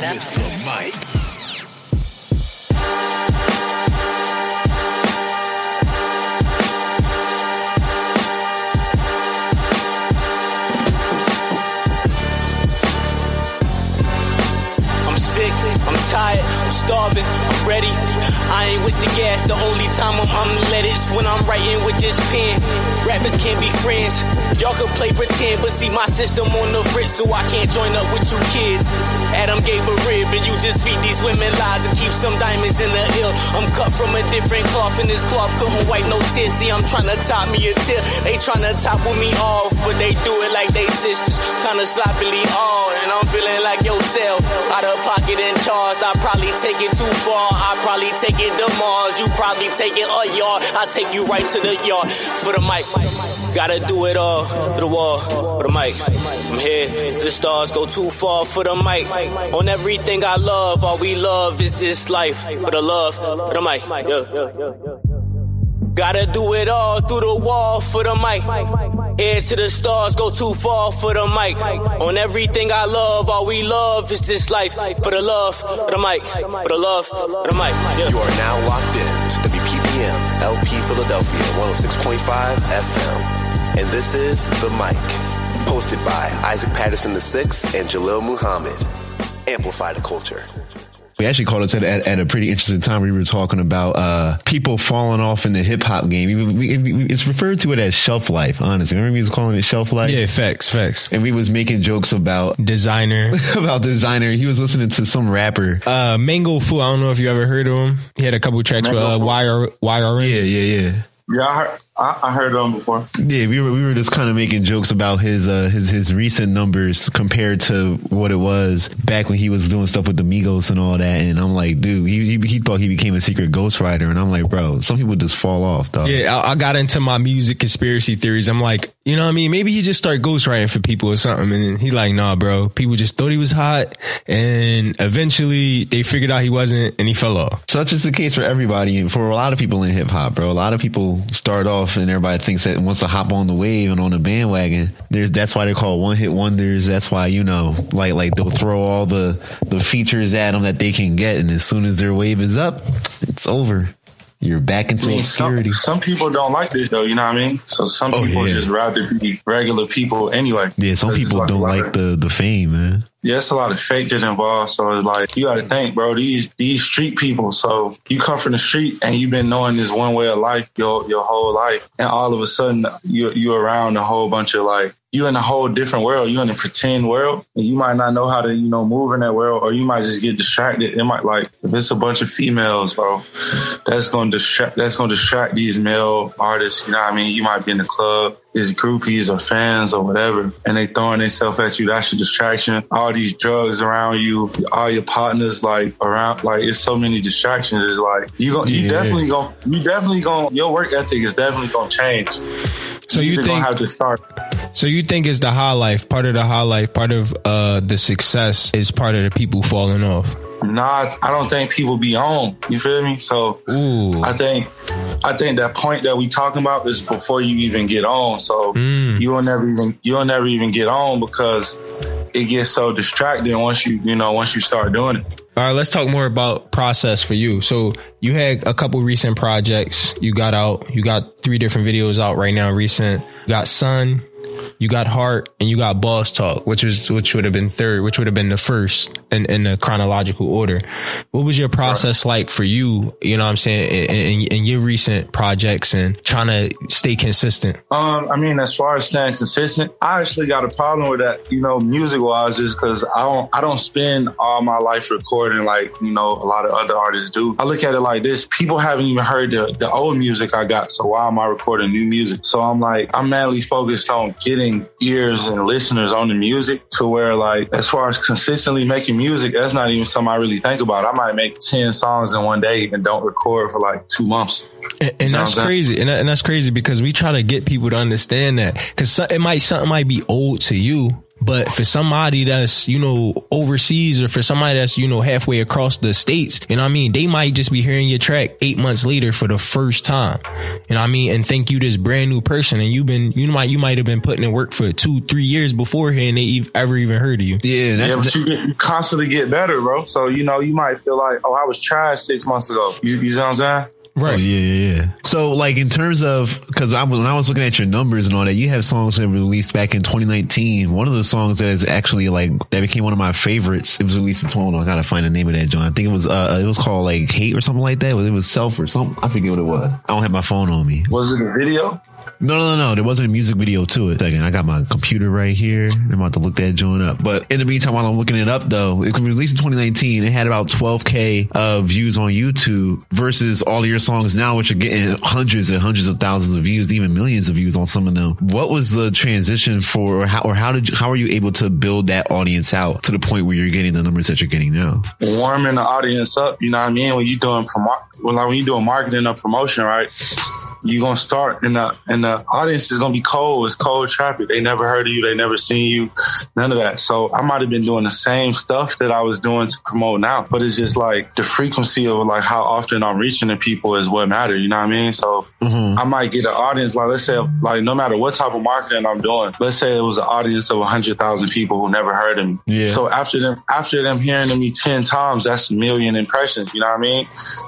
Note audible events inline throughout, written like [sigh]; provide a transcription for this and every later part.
with the mic. I ain't with the gas, the only time I'm unleaded is when I'm writing with this pen. Rappers can't be friends, y'all can play pretend, but see my system on the fritz, so I can't join up with you kids. Adam gave a rib, and you just feed these women lies and keep some diamonds in the ill. I'm cut from a different cloth, and this cloth couldn't wipe no tears. See, I'm trying to top me a tip, they trying to topple me off, but they do it like they sisters, kinda sloppily all, and I'm feeling like yourself, out of pocket and charged. I probably take it too far. I probably take it to Mars. You probably take it a yard. I take you right to the yard for the mic. Gotta do it all for the wall for the mic. I'm here. The stars go too far for the mic. On everything I love, all we love is this life. For the love for the mic. Yeah. Gotta do it all through the wall for the mic. Head to the stars, go too far for the mic. On everything I love, all we love is this life. For the love, for the mic, for the love, for the mic. Yeah. You are now locked in to WPPM LP Philadelphia 106.5 FM. And this is The Mic, hosted by Isaac Patterson VI and Jalil Muhammad. Amplify the culture. We actually called us at, at, at a pretty interesting time. We were talking about uh, people falling off in the hip hop game. We- we- we- It's referred to it as shelf life. Honestly, remember we was calling it shelf life. Yeah, facts, facts. And we was making jokes about Desiigner. [laughs] about Desiigner. He was listening to some rapper. Uh, Mango Foo, I don't know if you ever heard of him. He had a couple tracks with uh, YR, YRN. Yeah, yeah, yeah. Yeah, I heard, I, I heard of him before. Yeah, we were we were just kind of making jokes about his uh his his recent numbers compared to what it was back when he was doing stuff with the Migos and all that. And I'm like, dude, he he, he thought he became a secret ghostwriter, and I'm like, bro, some people just fall off, dog. Yeah, I, I got into my music conspiracy theories. I'm like, you know what I mean? Maybe he just started ghostwriting for people or something. And he like, nah, bro. People just thought he was hot. And eventually they figured out he wasn't and he fell off. Such is the case for everybody, and for a lot of people in hip hop, bro. A lot of people start off and everybody thinks that wants to hop on the wave and on the bandwagon. There's that's why they're called one hit wonders. That's why you know, like like they'll throw all the the features at them that they can get, and as soon as their wave is up, it's over. You're back into I mean, some, obscurity. some people don't like this though, you know what I mean? So some Oh, people yeah. just rather be regular people anyway. yeah, some people a don't like of- the the fame, man. Yeah, it's a lot of fake shit involved. So it's like you got to think, bro. These these street people. So you come from the street and you've been knowing this one way of life your your whole life, and all of a sudden you you around a whole bunch of like you in a whole different world. You in a pretend world, and you might not know how to you know move in that world, or you might just get distracted. It might like if it's a bunch of females, bro. That's gonna distract. That's gonna distract these male artists. You know what I mean? You might be in the club. It's groupies or fans or whatever, and they throwing themselves at you. That's your distraction. All these drugs around you, all your partners like around, like it's so many distractions. It's like you go, you Yeah. definitely gonna, you definitely gonna, your work ethic is definitely gonna change. So you either think gonna have to start. so you think it's the high life, part of the high life, part of uh the success is part of the people falling off. Nah, I don't think people be on. You feel me? So Ooh. I think I think that point that we talking about is before you even get on. So Mm. you'll never even you'll never even get on because it gets so distracting once you you know once you start doing it. All right, let's talk more about process for you. So you had a couple recent projects. You got out. You got three different videos out right now. Recent. You got Sun. You got Heart, and you got Boss Talk, which was which would have been third, which would have been the first in, in the chronological order. What was your process like for you? You know, what I'm saying in, in, in your recent projects and trying to stay consistent. Um, I mean, as far as staying consistent, I actually got a problem with that. You know, music wise, is because I don't I don't spend all my life recording like you know a lot of other artists do. I look at it like this: people haven't even heard the the old music I got, so why am I recording new music? So I'm like, I'm mainly focused on getting ears and listeners on the music to where like as far as consistently making music, that's not even something I really think about. I might make ten songs in one day and don't record for like two months. And, and that's crazy. And, that- and that's crazy because we try to get people to understand that because it might something might be old to you, But for somebody that's, you know, overseas or for somebody that's, you know, halfway across the states, you know what I mean? They might just be hearing your track eight months later for the first time. You know what I mean? And think you this brand new person and you've been, you know might, you might have been putting in work for two, three years beforehand and they ev- ever even heard of you. Yeah, that's Yeah, but you, get, you constantly get better, bro. So you know you might feel like, oh, I was trash six months ago. You, you see what I'm saying? Oh, yeah, yeah, yeah. So, like, in terms of, because I, when I was looking at your numbers and all that, you have songs that were released back in 2019. One of the songs that is actually like that became one of my favorites. It was released in 20. I gotta find the name of that, John. I think it was, uh, it was called like Hate or something like that. It was Self or something. I forget what it was. I don't have my phone on me. Was it a video? No, no, no, no. There wasn't a music video to it. Second, I got my computer right here. I'm about to look that joint up. But in the meantime, while I'm looking it up, though, it was released in 2019. It had about 12k of views on YouTube versus all your songs now, which are getting hundreds and hundreds of thousands of views, even millions of views on some of them. What was the transition for, or how, or how did you, how are you able to build that audience out to the point where you're getting the numbers that you're getting now? warming the audience up. You know what I mean? When you doing promo, well, like when you doing marketing or promotion, right? You're gonna start in the and the audience is gonna be cold. It's cold traffic. They never heard of you. They never seen you. None of that. So I might have been doing the same stuff that I was doing to promote now, but it's just like the frequency of like how often I'm reaching the people is what matter. You know what I mean? So mm-hmm. I might get an audience like let's say like no matter what type of marketing I'm doing, let's say it was an audience of hundred thousand people who never heard of me. Yeah. So after them after them hearing of me ten times, that's a million impressions. You know what I mean?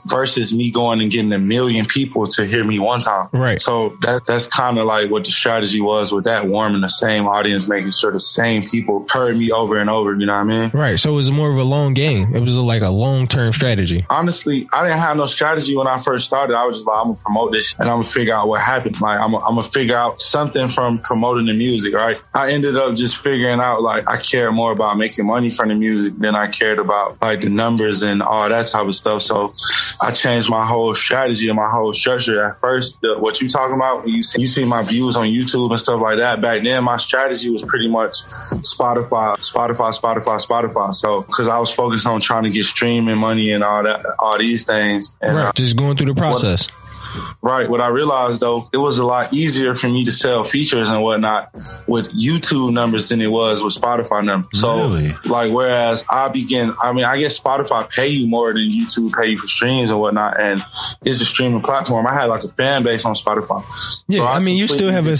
Versus me going and getting a million people to hear me one time. Right. So that that's kind of like what the strategy was with that warming the same audience, making sure the same people heard me over and over. You know what I mean? Right. So it was more of a long game. It was like a long term strategy. honestly, I didn't have no strategy when I first started. I was just like, I'm gonna promote this and I'm gonna figure out what happened. Like, I'm gonna, I'm gonna figure out something from promoting the music, right? I ended up just figuring out like I care more about making money from the music than I cared about like the numbers and all that type of stuff. So I changed my whole strategy and my whole structure. At first, the, what you talking about, when you see, you see my views on YouTube and stuff like that. Back then, my strategy was pretty much Spotify, Spotify, Spotify, Spotify. So, cause I was focused on trying to get streaming money and all that, all these things. And, Right. uh, Just going through the process. Right. What I realized though, it was a lot easier for me to sell features and whatnot with YouTube numbers than it was with Spotify numbers. So Really? like whereas I begin I mean I guess Spotify pay you more than YouTube pay you for streams and whatnot and it's a streaming platform. I had like a fan base on Spotify. Yeah, I mean, you still have a,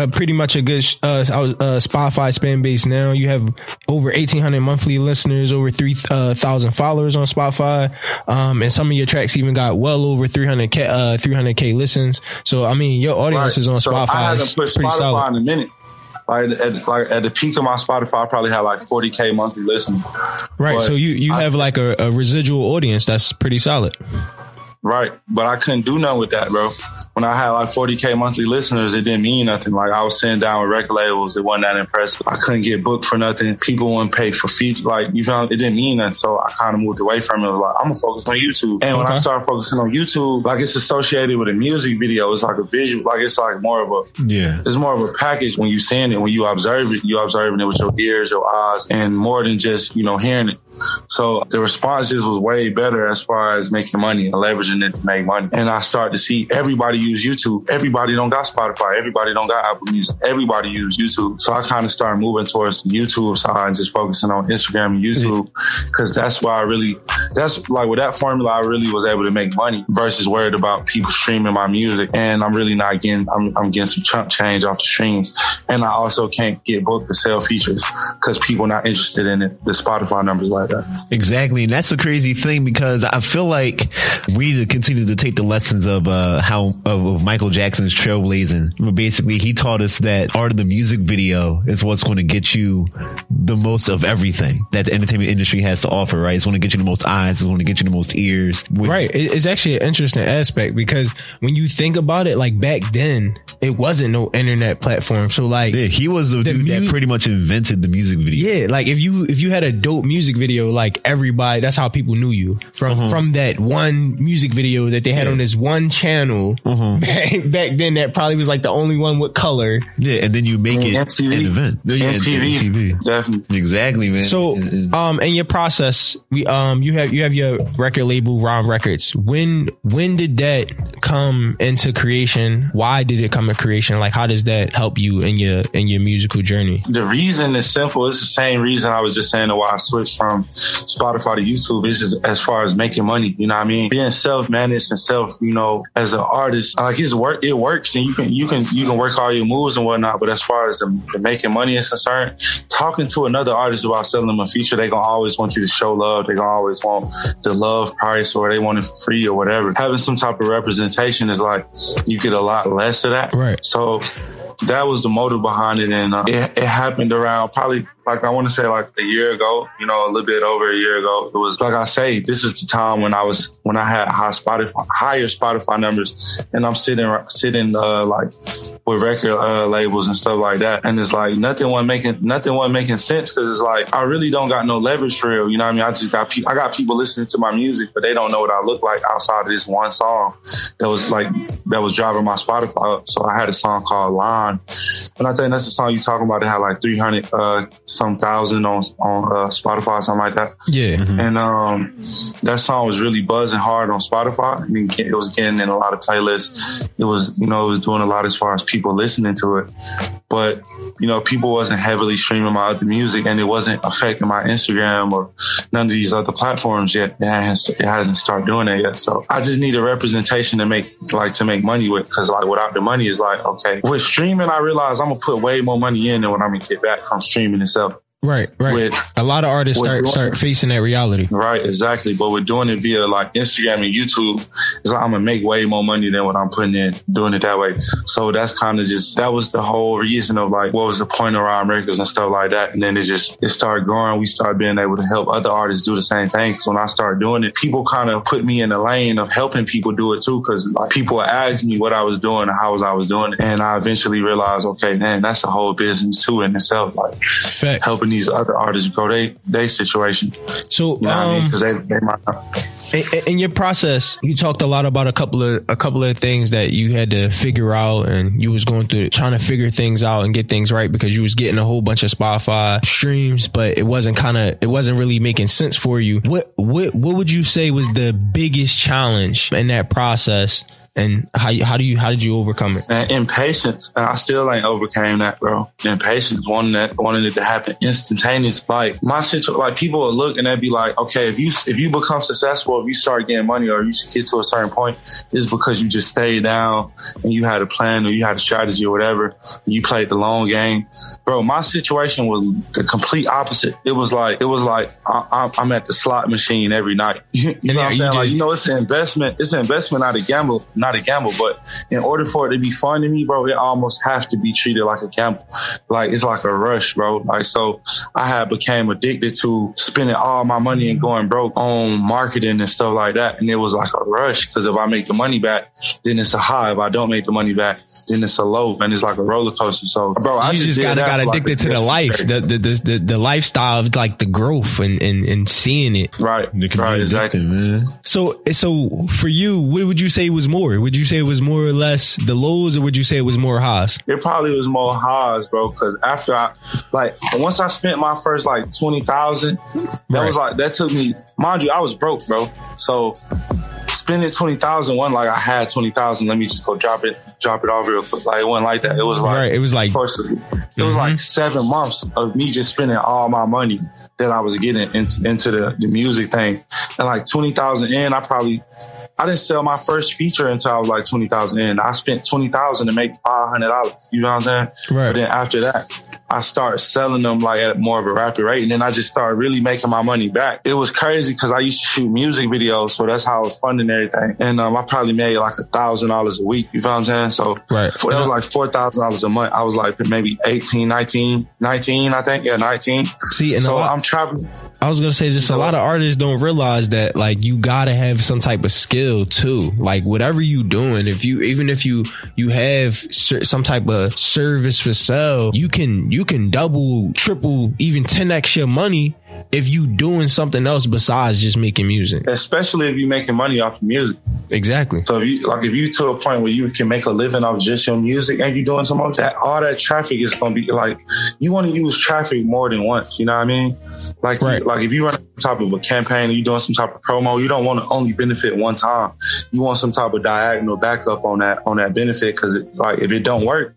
uh pretty much a good uh, uh, Spotify fan base now. You have over eighteen hundred monthly listeners, over three thousand uh, followers on Spotify, um, and some of your tracks even got well over three hundred k uh, three hundred k listens. So I mean, your audience is on so I Spotify. haven't put Spotify solid. in a minute. Like at, like at the peak of my Spotify, I probably had like 40k monthly listeners. Right. but So you you I- have like a, a residual audience that's pretty solid. Right. But I couldn't do nothing with that, bro. When I had like 40K monthly listeners, it didn't mean nothing. Like I was sitting down with record labels. It wasn't that impressive. I couldn't get booked for nothing. People wouldn't pay for feet. Like, you found it didn't mean nothing. So I kind of moved away from it. Like, I'm to focus on YouTube. And when I started focusing on YouTube, like it's associated with a music video. It's like a visual, like it's like more of a, Yeah. it's more of a package when you seeing it, when you observe it, you observing it with your ears, your eyes, and more than just, you know, hearing it. So the responses was way better as far as making money and leveraging it to make money. And I start to see everybody use YouTube. Everybody don't got Spotify. Everybody don't got Apple Music. Everybody use YouTube. So I kind of started moving towards YouTube side and just focusing on Instagram and mm-hmm. YouTube because that's why I really, that's like with that formula, I really was able to make money versus worried about people streaming my music. And I'm really not getting, I'm, I'm getting some chunk change off the streams. And I also can't get booked to sell features because people not interested in it, the Spotify numbers like that. Exactly. And that's a crazy thing because I feel like we need to continue to take the lessons of uh, how of, of Michael Jackson's trailblazing. Where Basically, he taught us that art of the music video is what's going to get you the most of everything that the entertainment industry has to offer, right? It's going to get you the most eyes, it's going to get you the most ears. With- Right. It's actually an interesting aspect because when you think about it, like back then, it wasn't no internet platform. So like, Yeah, he was the, The dude that pretty much invented the music video. yeah, like if you if you had a dope music video video, like everybody, that's how people knew you from from that one music video that they had on this one channel back, back then. That probably was like the only one with color. Yeah, and then you make it MTV. an event. Yeah, MTV. Definitely. Exactly, man. So, And- and- um, in your process, we um, you have you have your record label, Ryme Records. When when did that come into creation? Why did it come to creation? Like, how does that help you in your in your musical journey? The reason is simple. It's the same reason I was just saying why I switched from Spotify to YouTube. It's just as far as making money. You know what I mean? Being self managed and self, you know, as an artist, like it's work. It works, and you can you can you can work all your moves and whatnot. But as far as the, the making money is concerned, talking to another artist about selling them a feature, they gonna always want you to show love. They gonna always want the love price, or they want it for free or whatever. Having some type of representation is like you get a lot less of that. Right. So that was the motive behind it, and uh, it, it happened around probably like I want to say like a year ago. You know, a little bit over a year ago. It was like I say, this is the time when I was when I had high Spotify, higher Spotify numbers, and I'm sitting sitting uh, like with record uh, labels and stuff like that, and it's like nothing wasn't making nothing wasn't making sense because it's like I really don't got no leverage for real. You know what I mean? I just got people. I got people listening to my music, but they don't know what I look like outside of this one song that was like that was driving my Spotify up. So I had a song called Line, and I think that's the song you talking about. It had like 300 uh, some thousand on on uh, Spotify, something like that. Yeah. And um, that song was really buzzing hard on Spotify. I mean, it was getting in a lot of playlists. It was, you know, it was doing a lot as far as people listening to it. But, you know, people wasn't heavily streaming my other music and it wasn't affecting my Instagram or none of these other platforms yet. It hasn't, it hasn't started doing that yet. So I just need a representation to make, like, to make money with. Cause like without the money, it's like, okay, with streaming, I realize I'm gonna put way more money in than what I'm gonna get back from streaming itself. Right. Right. With- a lot of artists start start facing that reality. Right, exactly. But we're doing it via like Instagram and YouTube. It's like I'm gonna make way more money than what I'm putting in doing it that way. So that's kind of just that was the whole reason of like what was the point around records and stuff like that. And then it just it started growing. We started being able to help other artists do the same thing. So when I started doing it, people kind of put me in the lane of helping people do it too, because like people asked me what I was doing and how was I was doing it, and I eventually realized, okay, man, that's a whole business too in itself. Like Facts. helping these other artists go they they situation. So, You know what I mean? um, they, they might not. in, in your process, you talked a lot about a couple of a couple of things that you had to figure out, and you was going through trying to figure things out and get things right because you was getting a whole bunch of Spotify streams, but it wasn't kind of it wasn't really making sense for you. What what what would you say was the biggest challenge in that process, and how you- how do you how did you overcome it? And impatience, and I still ain't overcame that, bro. Impatience, wanting that, wanting it to happen instantaneous. Like my situation, like people will look and they'd be like, okay, if you if you become successful, if you start getting money, or you should get to a certain point, it's because you just stayed down and you had a plan or you had a strategy or whatever. You played the long game, bro. My situation was the complete opposite. It was like it was like I, I'm- I'm at the slot machine every night. [laughs] you know what I'm saying? Like you know, it's an investment. It's an investment, not a gamble. Not a gamble, but in order for it to be fun to me, bro, it almost has to be treated like a gamble. Like it's like a rush, bro. Like so, I had became addicted to spending all my money and going broke on marketing and stuff like that, and it was like a rush because if I make the money back, then it's a high. If I don't make the money back, then it's a low, and it's like a roller coaster. So, bro, I you just, just got got for like addicted to the life, the the, the the the lifestyle of like the growth and and, and seeing it. Right, it right, exactly. man. So, so for you, what would you say was more? Would you say it was more or less the lows, or would you say it was more highs? it probably was more highs, bro. Because after I, like, once I spent my first like twenty thousand, that Right. was like that took me. Mind you, I was broke, bro. So spending twenty thousand, one like I had twenty thousand. Let me just go drop it, drop it off real quick. Like it wasn't like that. It was like Right, it was like- it was mm-hmm. like seven months of me just spending all my money that I was getting into, into the, the music thing. And like twenty thousand in, I probably I didn't sell my first feature until I was like twenty thousand in. I spent twenty thousand to make five hundred dollars. You know what I'm saying? Right. But then after that, I started selling them like at more of a rapid rate, and then I just started really making my money back. It was crazy because I used to shoot music videos, so that's how I was funding everything. And um, I probably made like a thousand dollars a week. You know what I'm saying? So Right. for, it was like four thousand dollars a month. I was like maybe 18, 19, 19, I think. Yeah, nineteen. See, and so I'm traveling. I was gonna say, just a lot of artists don't realize that like you gotta have some type of skill too. Like whatever you doing, if you even if you you have some type of service for sale, you can you can double, triple, even ten x your money if you doing something else besides just making music. Especially if you're making money off of music. Exactly. So if you like if you to a point where you can make a living off just your music and you're doing some of that, all that traffic is gonna be like you want to use traffic more than once. You know what I mean? Like Right. like if you run some type of a campaign and you're doing some type of promo, you don't want to only benefit one time. You want some type of diagonal backup on that on that benefit because like if it don't work,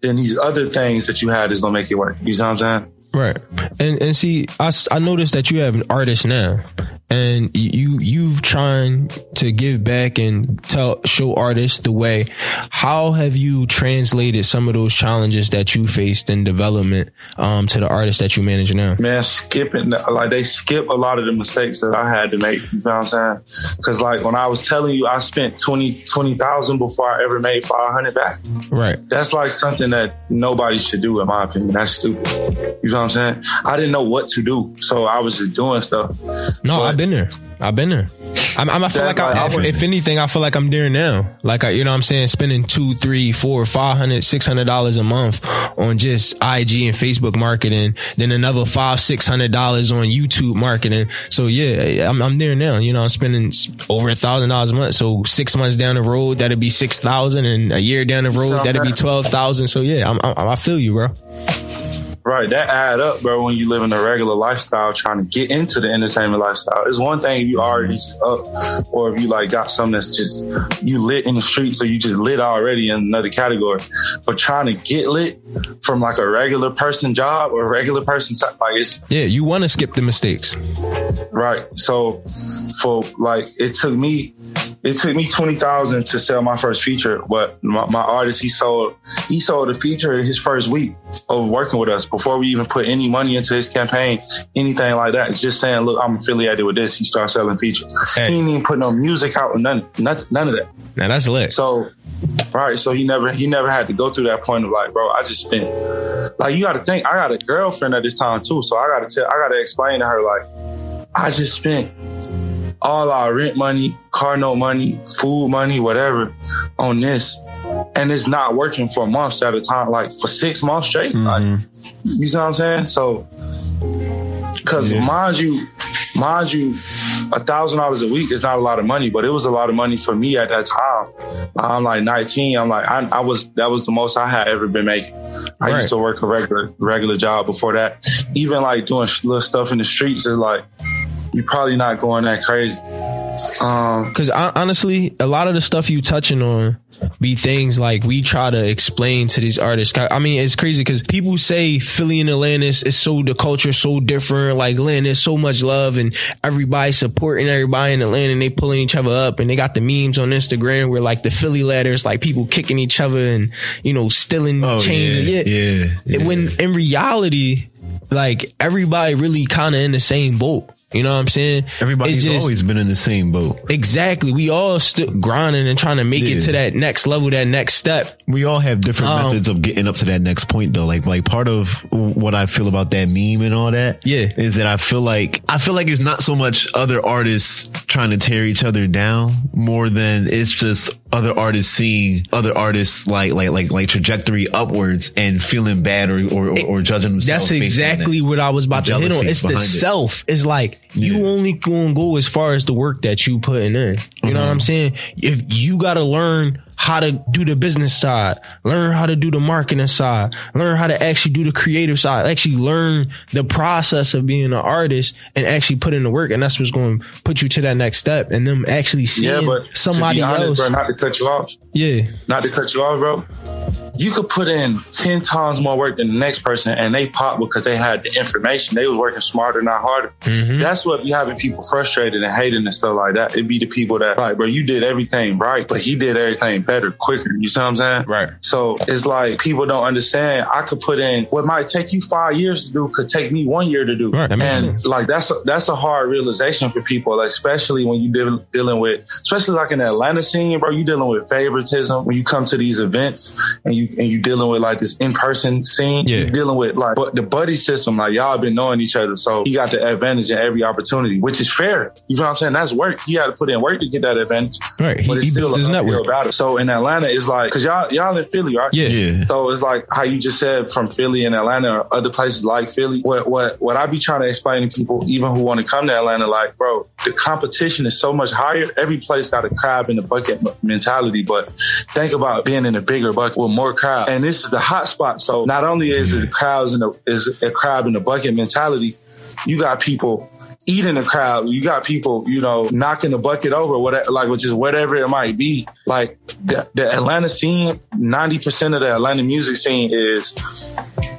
then these other things that you had is gonna make it work. You know what I'm saying? Right. And and see, I, I noticed that you have an artist now, and you you've trying to give back and tell show artists the way. How have you translated some of those challenges that you faced in development um, to the artists that you manage now? man, skipping like they skip a lot of the mistakes that I had to make. You know what I'm saying? Because like when I was telling you, I spent 20 20,000 before I ever made five hundred back. Right. That's like something that nobody should do, in my opinion. That's stupid. You know what I'm saying? I didn't know what to do, so I was just doing stuff. No, But- I've been there. I've been there. I'm, I'm, I feel like, I, I if, anything, I feel like I'm there now. Like, I, you know what I'm saying? Spending two, three, four, five hundred, six hundred dollars a month on just IG and Facebook marketing, then another five, six hundred dollars on YouTube marketing. So yeah, I'm, I'm there now. You know, I'm spending over a thousand dollars a month. So six months down the road, that'd be six thousand, and a year down the road, that'd be twelve thousand. So yeah, I'm, I'm, I feel you, bro. Right, that add up, bro. When you live in a regular lifestyle, trying to get into the entertainment lifestyle, it's one thing if you already up, or if you like got something that's just you lit in the street, so you just lit already in another category. But trying to get lit from like a regular person job or a regular person like it's Yeah, you want to skip the mistakes. Right. So for like it took me it took me twenty thousand to sell my first feature, but my, my artist he sold he sold a feature his first week of working with us before we even put any money into his campaign, anything like that. It's just saying, look, I'm affiliated with this. He started selling features. Hey. He didn't even put no music out or none, nothing, none of that. Now that's lit. So, right. So he never he never had to go through that point of like, bro, I just spent like you got to think. I got a girlfriend at this time too, so I got to tell, I got to explain to her like, I just spent all our rent money, car note money, food money, whatever, on this, and it's not working for months at a time, like for six months straight. Mm-hmm. Like, you see what I'm saying? So, because mind you, mind you, a thousand dollars a week is not a lot of money, but it was a lot of money for me at that time. I'm like 19. I'm like, I, I was, that was the most I had ever been making. I Right. used to work a regular, regular job before that. Even like doing little stuff in the streets is like, you're probably not going that crazy. Um, Because honestly, a lot of the stuff you touching on be things like we try to explain to these artists. I mean, it's crazy because people say Philly and Atlanta is, is so the culture so different. Like Atlanta, there's so much love and everybody supporting everybody in Atlanta and they pulling each other up and they got the memes on Instagram where like the Philly letters, like people kicking each other and you know stealing Oh, chains. yeah, yeah, yeah. When in reality, like everybody really kind of in the same boat. You know what I'm saying? Everybody's just- always been in the same boat. Exactly. We all stood grinding and trying to make Yeah. it to that next level, that next step. We all have different Um, methods of getting up to that next point though. Like like part of what I feel about that meme and all that Yeah. is that I feel like I feel like it's not so much other artists trying to tear each other down more than it's just other artists seeing other artists like like like like trajectory upwards and feeling bad or or, or, or judging themselves. That's exactly that. what I was about to hit on. It's the it. self. It's like you Yeah. only gonna go as far as the work that you putting in. You know what Mm-hmm. I'm saying? If you gotta learn how to do the business side, learn how to do the marketing side, learn how to actually do the creative side, actually learn the process of being an artist and actually put in the work. And that's what's going to put you to that next step and them actually seeing yeah, but somebody honest, else. bro, not to cut you off, yeah. not to cut you off, bro. You could put in ten times more work than the next person, and they pop because they had the information. They was working smarter, not harder. Mm-hmm. That's what be having people frustrated and hating and stuff like that. It'd be the people that like, bro, you did everything right, but he did everything better, quicker. You see what I'm saying? Right. So it's like people don't understand. I could put in what might take you five years to do could take me one year to do. Right, and sense. like that's a, that's a hard realization for people, like, especially when you deal, dealing with, especially like in the Atlanta scene, bro. You dealing with favoritism when you come to these events and you and you dealing with like this in person scene, Yeah. you're dealing with like but the buddy system, like y'all been knowing each other, so he got the advantage in every opportunity, which is fair. You know what I'm saying? That's work. He had to put in work to get that advantage. Right. He- But it's he still built his an uphill network. battle. So in Atlanta, it's like because y'all y'all in Philly, right? Yeah. Yeah. So it's like how you just said from Philly and Atlanta or other places like Philly. What what what I be trying to explain to people, even who want to come to Atlanta, like, bro, the competition is so much higher. Every place got a crab in the bucket mentality, but think about being in a bigger bucket with more crowd. And this is the hot spot. So not only is it crowds in the is a crab in the bucket mentality, you got people eating the crowd. You got people, you know, knocking the bucket over, whatever, like which is whatever it might be. Like the, the Atlanta scene, ninety percent of the Atlanta music scene is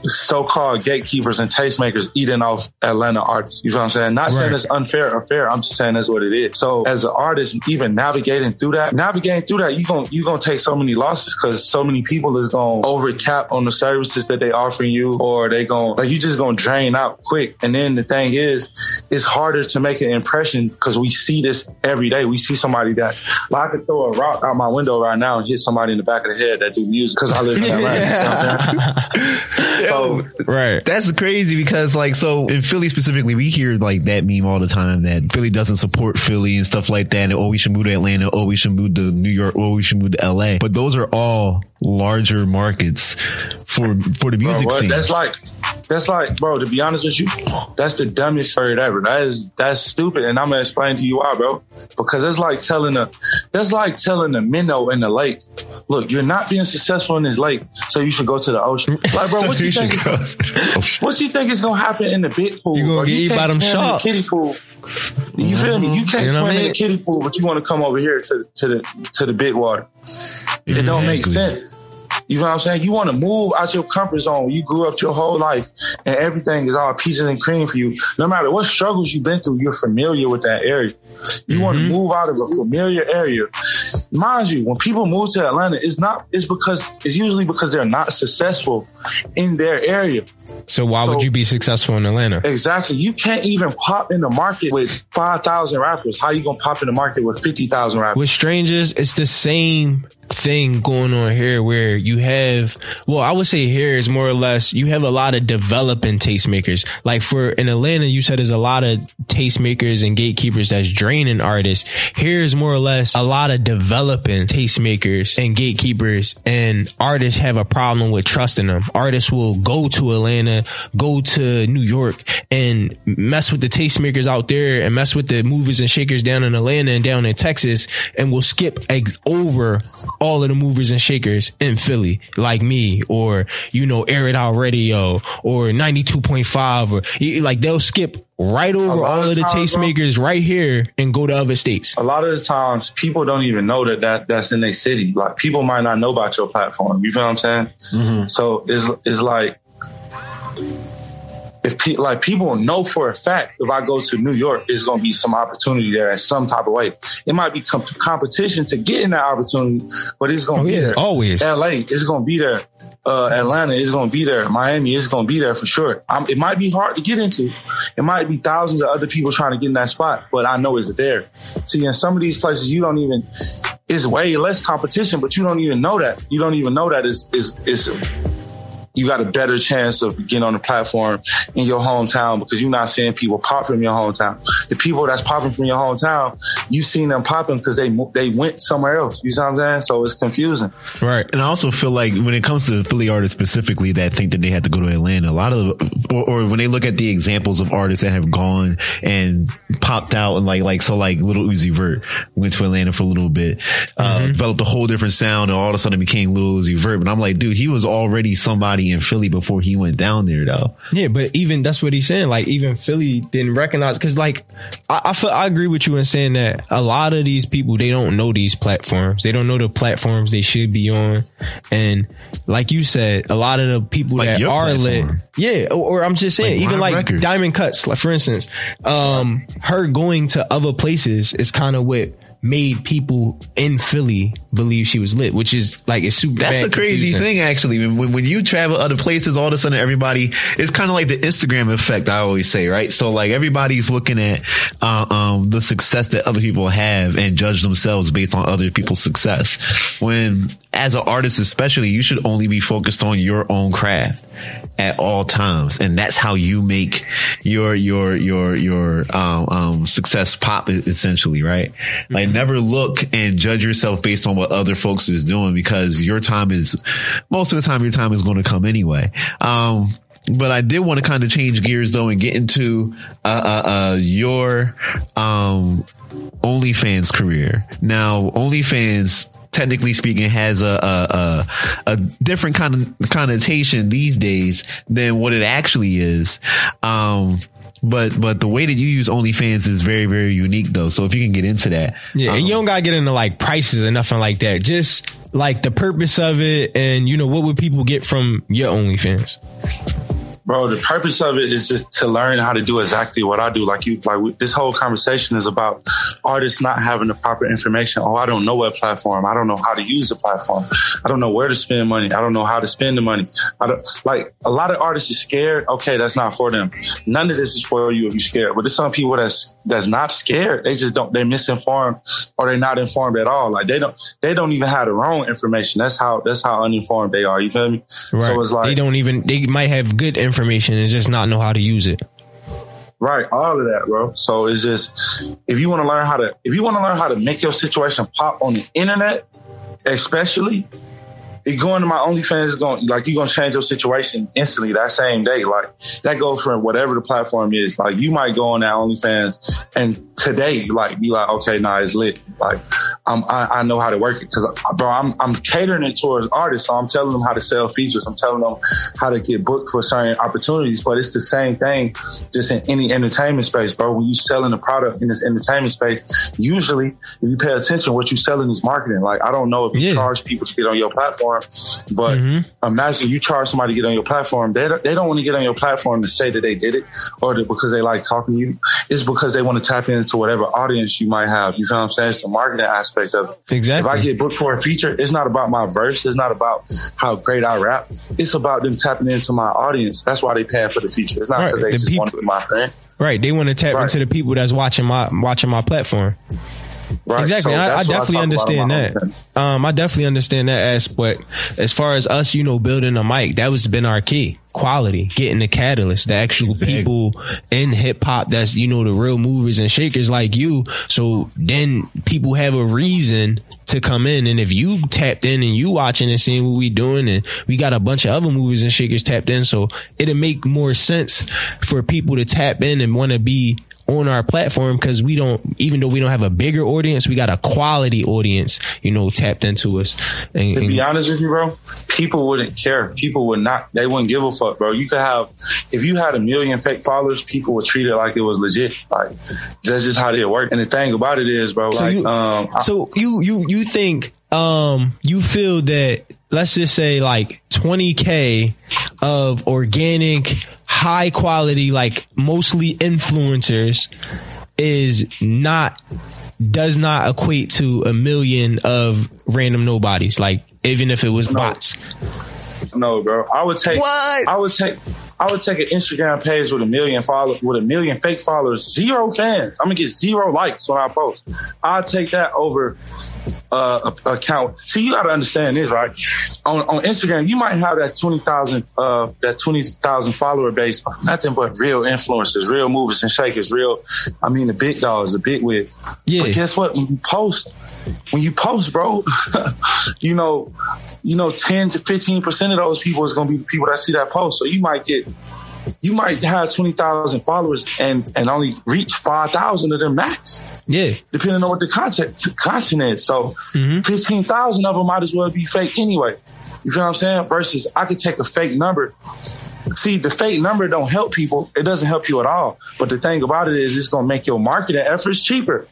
so-called gatekeepers and tastemakers eating off Atlanta artists. You know what I'm saying? Not saying it's unfair or fair. I'm just saying that's what it is. So as an artist, even navigating through that, navigating through that, you going you gonna take so many losses because so many people is gonna over cap on the services that they offering you, or they going like you just gonna drain out quick. And then the thing is, it's harder to make an impression because we see this every day. We see somebody that like I could throw a rock out my window right now and hit somebody in the back of the head that do music because I live in Atlanta. You [laughs] [laughs] know what I'm saying? So Right. That's crazy because like so in Philly specifically, we hear like that meme all the time that Philly doesn't support Philly and stuff like that. And oh, we should move to Atlanta. Oh, we should move to New York. Oh, we should move to LA. But those are all larger markets for for the music what? scene. That's like, that's like, bro. To be honest with you, that's the dumbest word ever. That is that's stupid, and I'm gonna explain to you why, bro. Because it's like telling a, that's like telling a minnow in the lake, look, you're not being successful in this lake, so you should go to the ocean. [laughs] Like, bro, what you should think? [laughs] Is, [laughs] what you think is gonna happen in the big pool? You're gonna get eat can't by them in the sharks. kiddie pool. You feel me? You mm-hmm. can't You know swim I in the kiddie pool, but you want to come over here to to the to the big water. It don't make sense. You know what I'm saying? You want to move out your comfort zone. You grew up your whole life and everything is all peaches and cream for you. No matter what struggles you've been through, you're familiar with that area. You want to mm-hmm. move out of a familiar area. Mind you, when people move to Atlanta, it's not, it's because, it's usually because they're not successful in their area. So why would you be successful in Atlanta? Exactly. You can't even pop in the market with 5,000 rappers. How you going to pop in the market with 50,000 rappers? With strangers, it's the same thing going on here where you have, well, I would say here is more or less, you have a lot of developing tastemakers. Like for in Atlanta, you said there's a lot of tastemakers and gatekeepers that's draining artists. Here is more or less a lot of developing tastemakers and gatekeepers and artists have a problem with trusting them. Artists will go to Atlanta, go to New York and mess with the tastemakers out there and mess with the movers and shakers down in Atlanta and down in Texas and will skip over all of the movers and shakers in Philly, like me, or, you know, Air It Out Radio or 92.5 or like they'll skip right over all of of the times, bro. tastemakers right here and go to other states. a lot of the times people don't even know that, that that's in their city. Like people might not know about your platform. You feel what I'm saying? Mm-hmm. So it's it's like if pe- like people know for a fact if I go to New York, there's gonna be some opportunity there in some type of way. It might be com- competition to get in that opportunity, but it's gonna Oh, be yeah, there. always. LA is gonna be there. Uh, Atlanta is gonna be there. Miami is gonna be there for sure. Um, it might be hard to get into. It might be thousands of other people trying to get in that spot, but I know it's there. See, in some of these places, you don't even. It's way less competition, but you don't even know that. You don't even know that it's it's, it's you got a better chance of getting on the platform in your hometown because you're not seeing people pop from your hometown. The people that's popping from your hometown, you've seen them popping because they they went somewhere else. You see what I'm saying? So it's confusing. Right. And I also feel like when it comes to Philly artists specifically that think that they have to go to Atlanta, a lot of, or, or when they look at the examples of artists that have gone and popped out and like, like, so like Lil Uzi Vert went to Atlanta for a little bit, uh, developed a whole different sound and all of a sudden became Lil Uzi Vert. But I'm like, dude, he was already somebody in Philly before he went down there though. Yeah, but even that's what he's saying. Like even Philly didn't recognize because like I I, feel, I agree with you in saying that a lot of these people they don't know these platforms. They don't know the platforms they should be on, and like you said, a lot of the people Like that are platform. lit, yeah. Or, or I'm just saying, Like even like Records. Diamond Cuts, like for instance, um, her going to other places is kind of what made people in Philly believe she was lit, which is like it's super. That's a crazy confusing. thing, actually. When when you travel other places, all of a sudden everybody it's kind of like the Instagram effect. I always say, right? So like everybody's looking at uh, um, the success that other people have and judge themselves based on other people's success. When as an artist, especially, you should only be focused on your own craft at all times, and that's how you make your your your your um, um, success pop. Essentially, right? Like, never look and judge yourself based on what other folks is doing because your time is most of the time your time is going to come anyway. Um, but I did want to kind of change gears though and get into uh, uh, uh, your um, OnlyFans career. Now, OnlyFans, technically speaking, has a, a, a, a different kind of connotation these days than what it actually is. Um, but but the way that you use OnlyFans is very very unique though. So if you can get into that, Yeah, um, and you don't gotta get into like prices or nothing like that. Just like the purpose of it, and you know what would people get from your OnlyFans? Bro, the purpose of it is just to learn how to do exactly what I do. Like you, like we, this whole conversation is about artists not having the proper information. Oh, I don't know what platform. I don't know how to use the platform. I don't know where to spend money. I don't know how to spend the money. I don't like a lot of artists are scared. Okay, that's not for them. None of this is for you if you're scared. But there's some people that's that's not scared. They just don't. They're misinformed or they're not informed at all. Like they don't. They don't even have their own information. That's how. That's how uninformed they are. You feel me? Right. So it's like they don't even they might have good information and just not know how to use it. Right, all of that, bro. So it's just if you want to learn how to if you want to learn how to make your situation pop on the internet, especially, it going to my OnlyFans is going like you're gonna change your situation instantly that same day. Like that goes for whatever the platform is. Like you might go on that OnlyFans and today, like be like, okay, nah, it's lit. Like I'm, I, I know how to work it because, bro, I'm I'm catering it towards artists. So I'm telling them how to sell features. I'm telling them how to get booked for certain opportunities. But it's the same thing, just in any entertainment space, bro. When you're selling a product in this entertainment space, usually if you pay attention, what you selling is marketing. Like I don't know if you Yeah. charge people to get on your platform, but mm-hmm. imagine you charge somebody to get on your platform. They don't, they don't want to get on your platform to say that they did it or that because they like talking to you. It's because they want to tap into whatever audience you might have. You feel what I'm saying? It's the marketing aspect of it. Exactly. If I get booked for a feature, it's not about my verse. It's not about how great I rap. It's about them tapping into my audience. That's why they paying for the feature. It's not Right. because they The just people- want to be my friend. Right, they want to tap Right. into the people that's watching my watching my platform. Right? Exactly. So I, I definitely talk about understand that. Um, I definitely understand that aspect. As far as us, you know, building a mic, that was been our key. Quality, getting the catalyst, the actual people in hip hop that's, you know, the real movers and shakers like you. So then people have a reason to come in. And if you tapped in and you watching and seeing what we doing and we got a bunch of other movies and shakers tapped in. So it'll make more sense for people to tap in and want to be on our platform because we don't even though we don't have a bigger audience we got a quality audience you know tapped into us and, To be honest with you, bro, people wouldn't care. People would not. They wouldn't give a fuck, bro. You could have, if you had a million fake followers, people would treat it like it was legit. Like that's just how they work. And the thing about it is, bro, so like, you um, I- so you you you think um you feel that let's just say like 20k of organic high quality like mostly influencers is not does not equate to a million of random nobodies like even if it was bots no, bro. I would take. What? I would take. I would take an Instagram page with a million follow with a million fake followers, zero fans. I'm gonna get zero likes when I post. I'll take that over uh, a account. See, you gotta understand this, right? On on Instagram, you might have that twenty thousand uh that twenty thousand follower base, nothing but real influencers, real movers and shakers, real. I mean, the big dogs, the big wig. Yeah. But guess what? When you post, when you post, bro, [laughs] you know, you know, ten to fifteen percent of those people is gonna be the people that see that post. So you might get, you might have twenty thousand followers and and only reach five thousand of them max, yeah depending on what the content content is. So mm-hmm. fifteen thousand of them might as well be fake anyway. You feel what I'm saying? Versus I could take a fake number. See, the fake number don't help people. It doesn't help you at all. But the thing about it is, it's gonna make your marketing efforts cheaper.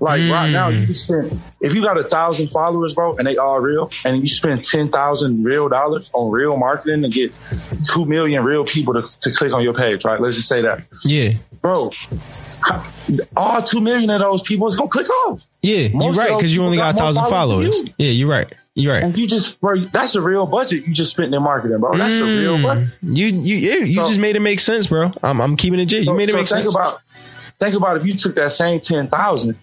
Like right now, mm. you can spend if you got a thousand followers, bro, and they all real, and you spend ten thousand real dollars on real marketing to get two million real people to, to click on your page, right? Let's just say that, yeah bro. All two million of those people is gonna click off. Yeah, you're right because you only got got a thousand followers. Yeah, you're right. You're right. And you just, bro, that's a real budget you just spent in marketing, bro. That's a real mm. budget. You you yeah, you So- just made it make sense, bro. I'm I'm keeping it G. You So- made it so make think sense. About, think about if you took that same ten thousand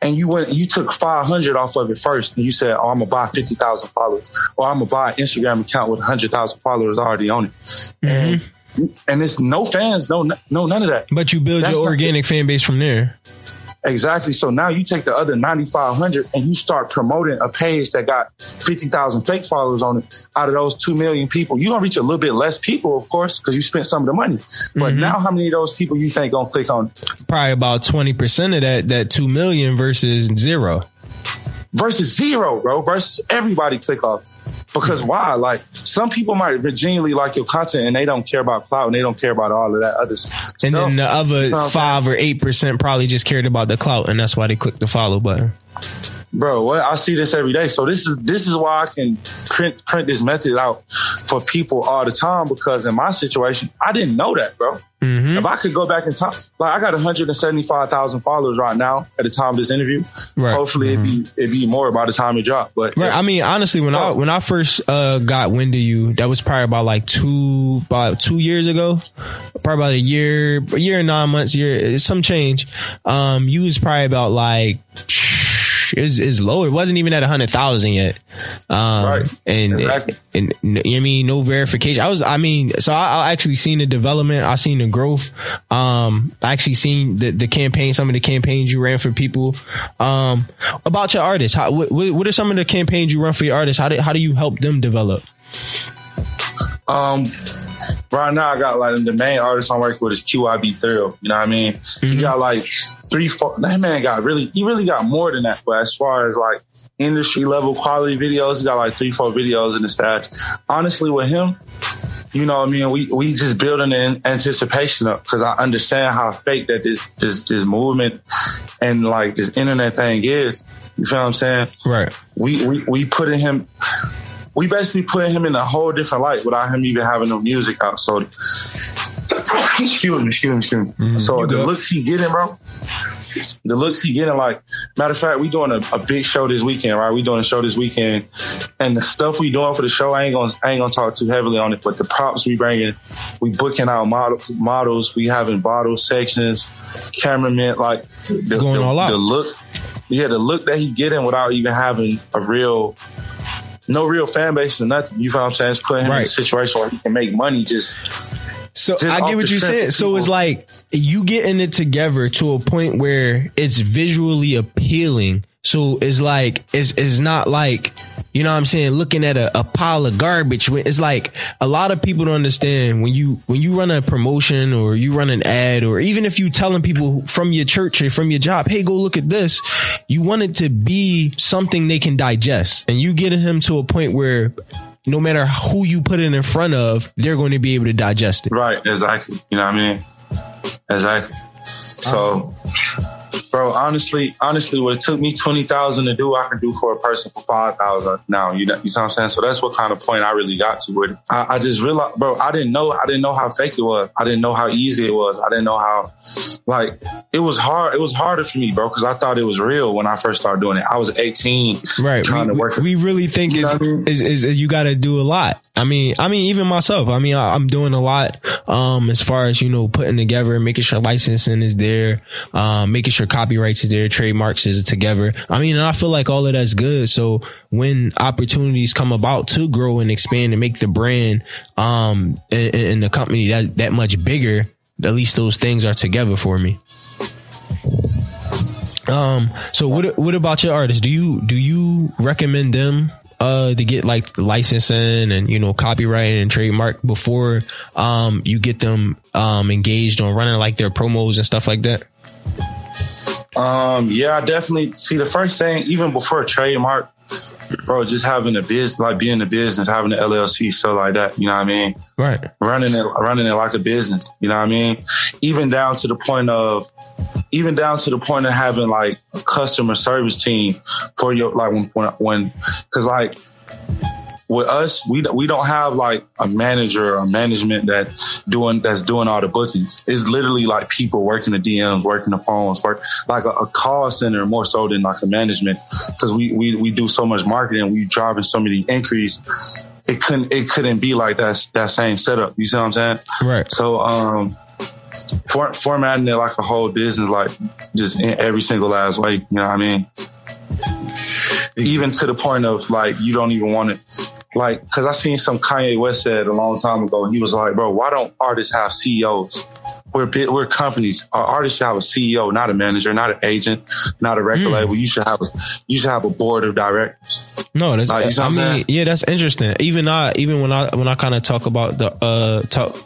and you went, you took five hundred off of it first, and you said, "Oh, I'm gonna buy fifty thousand followers, or I'm gonna buy an Instagram account with hundred thousand followers already on it," mm-hmm. and and it's no fans, no no none of that. But you build That's your organic fan base from there. Exactly. So now you take the other 9,500 and you start promoting a page that got 50,000 fake followers on it. Out of those 2 million people, you're going to reach a little bit less people, of course, because you spent some of the money. But mm-hmm. now how many of those people you think going to click on? Probably about twenty percent of that that two million versus zero. versus zero, bro, versus everybody click off. Because why? Like some people might genuinely like your content and they don't care about clout and they don't care about all of that other stuff. And then the other five or eight percent probably just cared about the clout, and that's why they clicked the follow button. Bro. What I see this every day. So this is this is why I can print print this method out for people all the time because in my situation, I didn't know that, bro. Mm-hmm. If I could go back in time, like I got 175,000 followers right now at the time of this interview. Right. Mm-hmm. Hopefully it be it be more by the time it drop. But Right. I mean, honestly, when I Oh. when I first uh, got wind of you, that was probably about like two about two years ago, probably about a year, a year and nine months, year some change. Um, you was probably about like was, it low. It wasn't even at a hundred thousand yet. Um, Right. and, Exactly. and, and you know what I mean, no verification. I was, I mean, so I, I actually seen the development. I seen the growth. Um, I actually seen the, the campaign, some of the campaigns you ran for people. Um, about your artists, how, what, what what are some of the campaigns you run for your artists? How do, how do you help them develop? Um, right now I got like the main artist I'm working with is QIB Thrill. You know what I mean? He mm-hmm. got like three, four. That man got really, he really got more than that. But as far as like industry level quality videos, he got like three, four videos in the stash. Honestly, with him, you know what I mean? We we just building the anticipation up because I understand how fake that this this this movement and like this internet thing is. You feel what I'm saying? Right. we we we putting him we basically put him in a whole different light without him even having no music out. So [laughs] excuse me, excuse me, excuse me. Mm-hmm. so the looks he getting, bro. The looks he getting, like matter of fact, we doing a, a big show this weekend, right? We doing a show this weekend, and the stuff we doing for the show, I ain't gonna, I ain't gonna talk too heavily on it. But the props we bringing, we booking out model, models, we having bottle sections, cameramen, like the, Going the, all out. the look, yeah, the look that he getting without even having a real, no real fan base or nothing. You know what I'm saying? It's putting him in a situation where he can make money. Just So Just I get what saying. of So it's like you getting it together to a point where it's visually appealing. So it's like it's it's not like you know what I'm saying looking at a, a pile of garbage. It's like a lot of people don't understand when you when you run a promotion or you run an ad or even if you telling people from your church or from your job, hey, go look at this. You want it to be something they can digest, and you getting him to a point where no matter who you put it in front of, they're going to be able to digest it. right, exactly. You know what I mean? Exactly. So, bro, honestly, honestly, what it took me twenty thousand to do, I can do for a person for five thousand now. You know, you know what I'm saying? So that's what kind of point I really got to with it. I, I just realized, bro, I didn't know, I didn't know how fake it was. I didn't know how easy it was. I didn't know how, like, it was hard. It was harder for me, bro, because I thought it was real when I first started doing it. I was 18, right trying we, to work. we really think You is, I mean? is, is, is you got to do a lot i mean i mean even myself i mean I, i'm doing a lot um as far as you know putting together making sure licensing is there um making sure copyrights is there trademarks is together i mean and i feel like all of that's good so when opportunities come about to grow and expand and make the brand um and, and the company that that much bigger at least those things are together for me Um. So what what about your artists? Do you do you recommend them uh to get like licensing and you know copyright and trademark before um you get them um engaged on running like their promos and stuff like that? Um, yeah, I definitely see the first thing, even before a trademark, bro, just having a business, like being a business, having an LLC, so like that, you know what I mean? Right. Running it, running it like a business, you know what I mean? Even down to the point of, even down to the point of having like a customer service team for your, like when, when, when cause like, with us, we we don't have like a manager or management that doing that's doing all the bookings. It's literally like people working the DMs, working the phones, work like a, a call center more so than like a management because we, we we do so much marketing, we driving so many inquiries. It couldn't it couldn't be like that that same setup. You see what I'm saying? Right. So um for, formatting it like a whole business, like just in every single last way. You know what I mean? Even to the point of like you don't even want it. Like, cause I seen some Kanye West said a long time ago. He was like, "Bro, why don't artists have CEOs? We're bit, we're companies. Our artists should have a CEO, not a manager, not an agent, not a record label. You should have a you should have a board of directors. No, that's. Like, you see I mean, saying? yeah, that's interesting. Even I, even when I when I kind of talk about the uh talk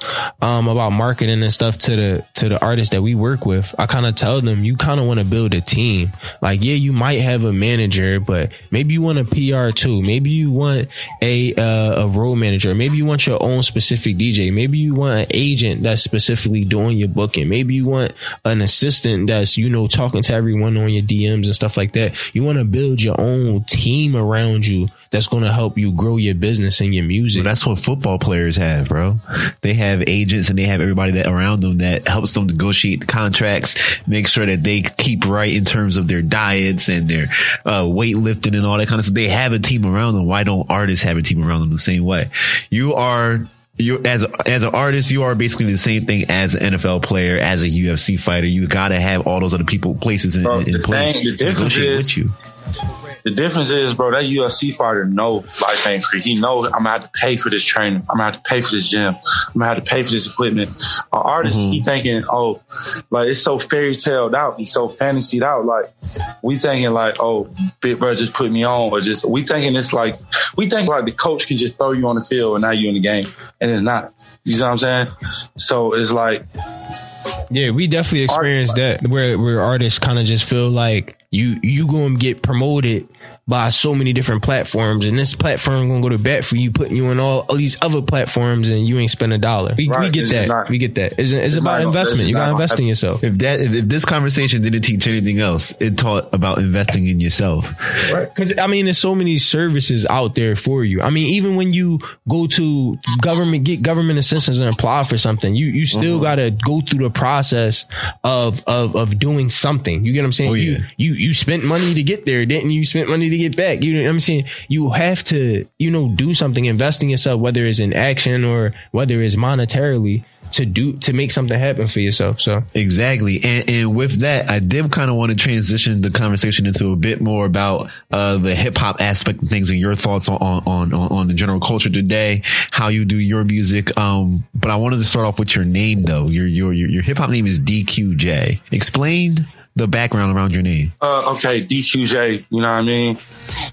um about marketing and stuff to the to the artists that we work with, I kind of tell them you kind of want to build a team. Like, yeah, you might have a manager, but maybe you want a PR too. Maybe you want a uh, a road manager. Maybe you want your own specific DJ. Maybe you want an agent that's specifically doing your booking. Maybe you want an assistant that's you know talking to everyone on your DMs and stuff like that. You want to build your own team around you that's going to help you grow your business and your music. That's what football players have, bro. They have agents and they have everybody that around them that helps them negotiate contracts, make sure that they keep right in terms of their diets and their uh, weightlifting and all that kind of stuff. They have a team around them. Why don't artists have a team around them the same way? You are you as as an artist, you are basically the same thing as an NFL player, as a UFC fighter. You got to have all those other people, places in, in place thing- to negotiate is- with you. The difference is, bro, that UFC fighter know life ain't free. He knows I'm gonna have to pay for this training. I'm gonna have to pay for this gym. I'm gonna have to pay for this equipment. An artist, mm-hmm. he thinking, oh, like it's so fairy taled out. He's so fantasied out. Like we thinking like, oh, big bro just put me on, or just we thinking it's like we think like the coach can just throw you on the field and now you in the game, and it's not. You know what I'm saying? So it's like Yeah, we definitely experienced that where where artists kind of just feel like you you to get promoted by so many different platforms, and this platform gonna go to bat for you, putting you on all, all these other platforms, and you ain't spend a dollar. We, we get it's that. not- we get that. It's, it's, it's about investment. it's You gotta invest in yourself. If that if, if this conversation didn't teach anything else, it taught about investing in yourself. Because I mean, there's so many services out there for you. I mean, even when you go to government, get government assistance and apply for something, you you still Uh-huh. got to go through the process of of of doing something. You get what I'm saying? Oh, You yeah. you you spent money to get there, didn't you? Spent money to get back. You know what I'm saying? You have to you know do something, invest in yourself, whether it's in action or whether it's monetarily to do to make something happen for yourself. So Exactly. And, and with that, I did kind of want to transition the conversation into a bit more about uh, the hip hop aspect of things and your thoughts on, on, on, on the general culture today, how you do your music. Um, but I wanted to start off with your name though. Your, your, your, your hip hop name is DQJ. Explain the background around your name. Uh, okay, DQJ, you know what I mean?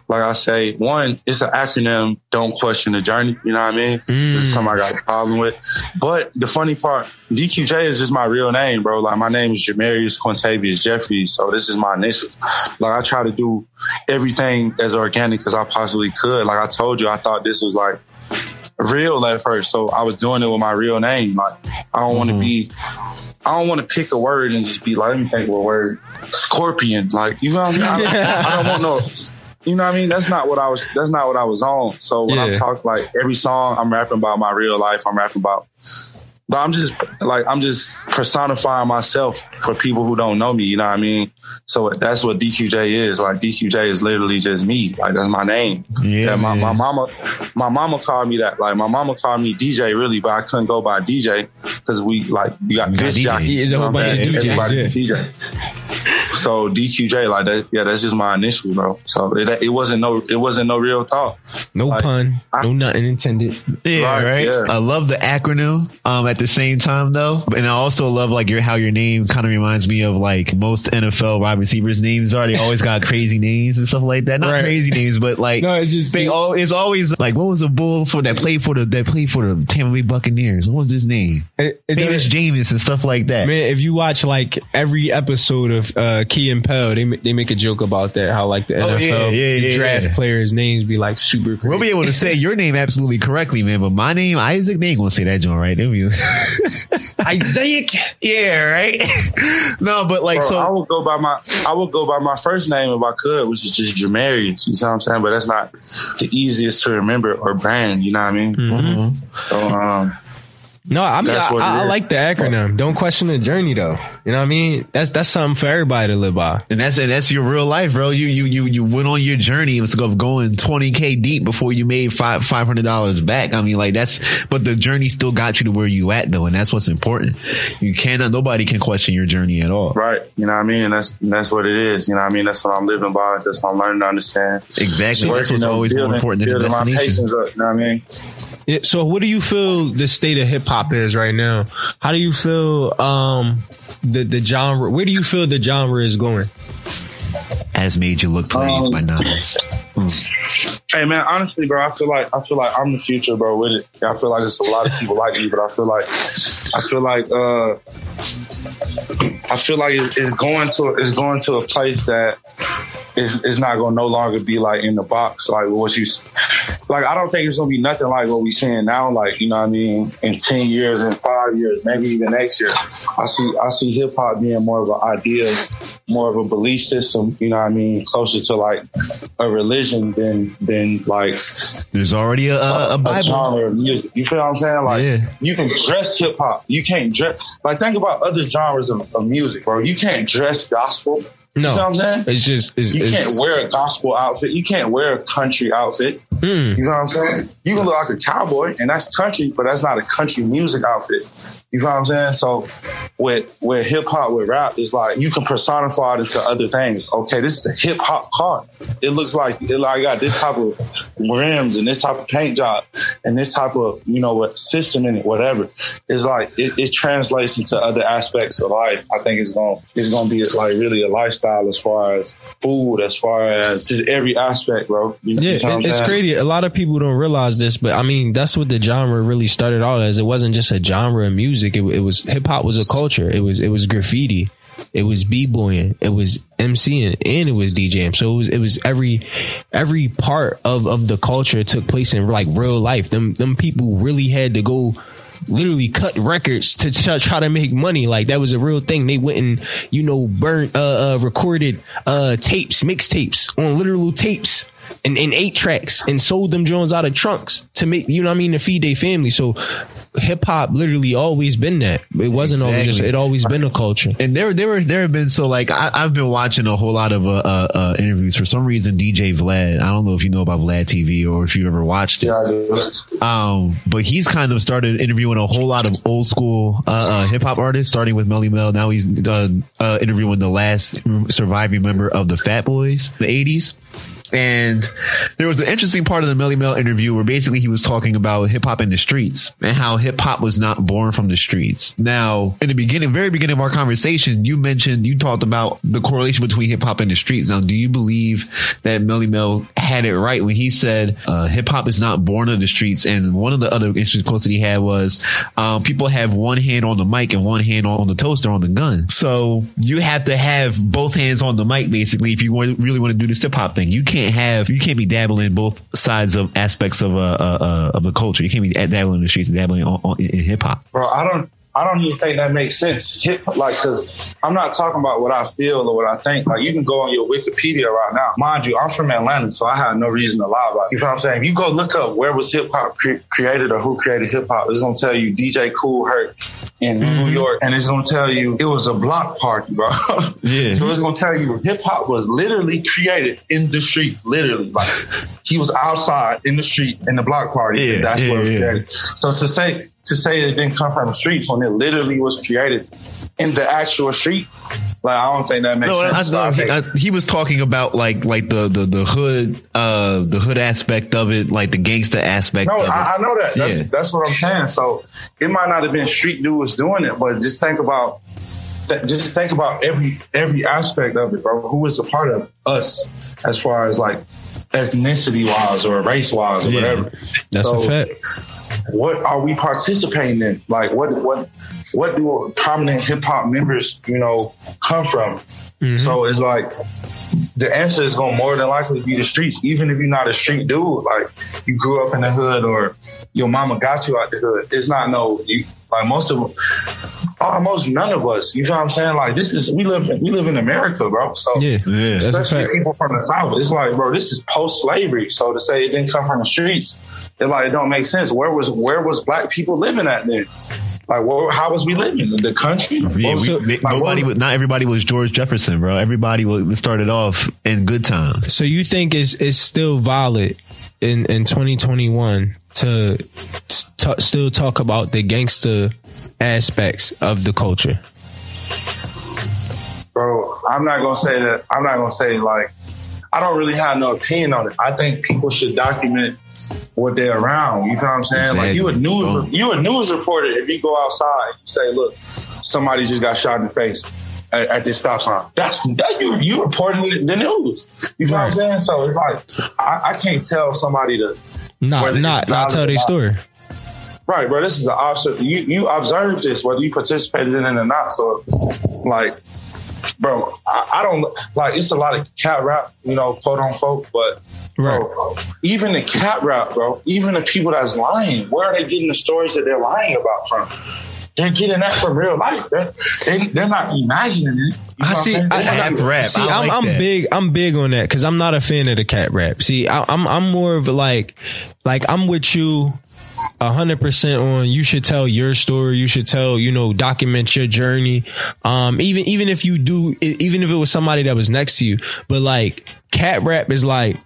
Like I say, one, it's an acronym, don't question the journey, you know what I mean? This is something I got a problem with. But the funny part, DQJ is just my real name, bro. Like my name is Jamarius Quintavious Jeffries, so this is my initials. Like I try to do everything as organic as I possibly could. Like I told you, I thought this was like real at first, so I was doing it with my real name. Like I don't want to mm-hmm. be I don't want to pick a word and just be like, let me think of a word. Scorpion. Like, you know what I mean? I don't, I don't want no, [laughs] you know what I mean? That's not what I was, that's not what I was on. So when I'm talking like every song, I'm rapping about my real life. I'm rapping about, but I'm just like, I'm just personifying myself for people who don't know me. You know what I mean? So that's what DQJ is. Like DQJ is literally just me. Like that's my name. Yeah, my, my mama, my mama called me that. Like my mama called me DJ really, but I couldn't go by DJ because we like we got You got disc DJs. jockeys. Yeah, a whole bunch of? DJs, Everybody's a DJ. So DQJ, like that, yeah, that's just my initial, bro. So it, it wasn't no, it wasn't no real thought. no Like, pun, I- no nothing intended. Yeah, Right, right. yeah. I love the acronym. Um, at the same time though, and I also love like your how your name kind of reminds me of like most NFL wide receivers' names are. They always got crazy names and stuff like that. Not Right. crazy names, but like No, it's just- they all. It's always like what was the bull for that played for the that played for the Tampa Bay Buccaneers? What was his name? It- it Famous does- Jameis and stuff like that. Man, if you watch like every episode of uh, Key and Peele, they they make a joke about that. How like the NFL Oh, yeah, yeah, yeah, draft yeah. players' names be like super. Crazy. We'll be able to say your [laughs] name absolutely correctly, man. But my name, Isaac, they ain't gonna say that joint right. They'll be [laughs] Isaac. yeah, right. [laughs] no, but like Bro, so. I would go by my, I would go by my first name if I could, which is just Jamarius. You see what I'm saying? But that's not the easiest to remember or brand. You know what I mean? Mm-hmm. So, um, No, I mean, That's I, what I, I like the acronym. Don't question the journey, though. You know what I mean? That's that's something for everybody to live by. And that's and that's your real life, bro. You you you you went on your journey of of going twenty k deep before you made five five hundred dollars back. I mean, like that's but the journey still got you to where you at though, and that's what's important. You cannot nobody can question your journey at all. Right. You know what I mean? And that's that's what it is. You know what I mean? That's what I'm living by. That's what I'm learning to understand. Exactly. That's what's Working on always more important than the building my destination. up, you know what I mean? Yeah, so what do you feel the state of hip hop is right now? How do you feel um the the genre where do you feel the genre is going? As made you look pleased Um, by Nas. [laughs] Hey man, honestly, bro, I feel like I feel like I'm the future, bro. With it, I feel like there's a lot of people like me, but I feel like I feel like uh, I feel like it's going to it's going to a place that is is not to no longer be like in the box like what you like. I don't think it's to be nothing like what we seeing now. Like you know, what I mean, in ten years, in five years, maybe even next year, I see I see hip hop being more of an idea, more of a belief system. You know, what I mean, closer to like a religion than than like There's already a, a, a Bible. genre of music. You feel what I'm saying? Like Yeah. you can dress hip hop. You can't dress like think about other genres of, of music, bro. You can't dress gospel. No. You know what I'm saying? It's just it's, You it's can't wear a gospel outfit. You can't wear a country outfit. Hmm. You know what I'm saying? You can look like a cowboy, and that's country, but that's not a country music outfit. You know what I'm saying? So with with hip hop, with rap, it's like you can personify it into other things. Okay, this is a hip hop car. It looks like it like got this type of rims and this type of paint job and this type of you know what system in it, whatever. It's like it, it translates into other aspects of life. I think it's gonna it's gonna be like really a lifestyle as far as food, as far as just every aspect, bro. You know, yeah, you know it's saying? crazy. A lot of people don't realize this, but I mean, that's what the genre really started out as. It wasn't just a genre of music. It, it was hip hop was a culture. It was it was graffiti. It was b boying. It was MCing, and it was DJing. So it was it was every every part of of the culture took place in like real life. Them them people really had to go literally cut records to try, to make money. Like that was a real thing. They went and you know burnt uh, uh recorded uh tapes, mixtapes on literal tapes and, eight tracks and sold them Jones out of trunks to make you know I mean to feed their family. So hip hop literally always been that. It wasn't always just it always been a culture. and there, there were, there have been so like I, I've been watching a whole lot of uh, uh, uh, interviews. For some reason, DJ Vlad. I don't know if you know about Vlad TV or if you ever watched it. Yeah, Um, but he's kind of started interviewing a whole lot of old school uh, uh, hip hop artists, starting with Melle Mel. Now he's uh, uh, interviewing the last surviving member of the Fat Boys, the '80s. And there was an interesting part of the Melle Mel interview where basically he was talking about hip hop in the streets and how hip hop was not born from the streets. Now, in the beginning, very beginning of our conversation, you mentioned, you talked about the correlation between hip hop and the streets. Now, do you believe that Melle Mel had it right when he said uh, hip hop is not born in the streets? And one of the other interesting quotes that he had was, um, people have one hand on the mic and one hand on the toaster on the gun. So you have to have both hands on the mic basically if you really want to do this hip hop thing. You can't have you can't be dabbling both sides of aspects of a uh, uh, of a culture. You can't be dabbling in the streets and dabbling on, on, in hip hop. bro. I don't. I don't even think that makes sense. Hip, like, cause I'm not talking about what I feel or what I think. Like, you can go on your Wikipedia right now. Mind you, I'm from Atlanta, so I have no reason to lie about it. You know what I'm saying? If you go look up where was hip hop cre- created or who created hip hop, it's gonna tell you DJ Kool Herc in New mm-hmm. York, and it's gonna tell you it was a block party, bro. [laughs] Yeah. So it's gonna tell you hip hop was literally created in the street, literally. Like he was outside in the street in the block party. Yeah, that's yeah, was yeah. created. So to say to say it didn't come from the streets when it literally was created in the actual street, like I don't think that makes No, sense. So I no, he, I, he was talking about like like the the the hood uh the hood aspect of it, like the gangster aspect. No, of it. I, I know that. That's Yeah. that's what I'm saying. So it might not have been street dudes doing it, but just think about th- just think about every every aspect of it, bro. Who was a part of us as far as like ethnicity wise or race wise or Yeah. whatever. That's So, a fact. What are we participating in? Like what what what do prominent hip hop members, you know, come from? Mm-hmm. So it's like the answer is gonna more than likely be the streets, even if you're not a street dude. Like you grew up in the hood or your mama got you out the hood. It's not no you like most of almost none of us. You know what I'm saying? Like this is we live we live in America, bro. So Yeah, Yeah. especially fact. people from the south, it's like, bro, this is post slavery. So to say it didn't come from the streets, it like it don't make sense. Where was where was black people living at then? Like, where, how was we living? In the country? Yeah, we, was- we- like, nobody, was- was, not everybody was George Jefferson, bro. Everybody was started off in good times. So you think it's it's still valid in in 2021 to t- still talk about the gangster aspects of the culture? bro, I'm not gonna say that. I'm not gonna say like I don't really have no opinion on it. I think people should document what they're around. You know what I'm saying? Like you a news Boom. you a news reporter. If you go outside, you say, "Look, somebody just got shot in the face." At, at this stop sign, that's that you you reporting the news. You know what I'm saying? So it's like I, I can't tell somebody to Not not not tell valid their story. Right, bro. This is the opposite. You you observed this, whether you participated in it or not. So, like, bro, I, I don't like. It's a lot of cat rap, you know, quote unquote. But bro, even the cat rap, bro, even the people that's lying, where are they getting the stories that they're lying about from? They're getting that from real life. They're, they, they're not imagining it. You know I see. I, They're I- not- Cat rap. See, I I'm, like I'm big. I'm big on that because I'm not a fan of the cat rap. See, I, I'm I'm more of like like I'm with you. A hundred percent on you should tell your story. You should tell you know document your journey. Um even even if you do even if it was somebody that was next to you. But like cat rap is like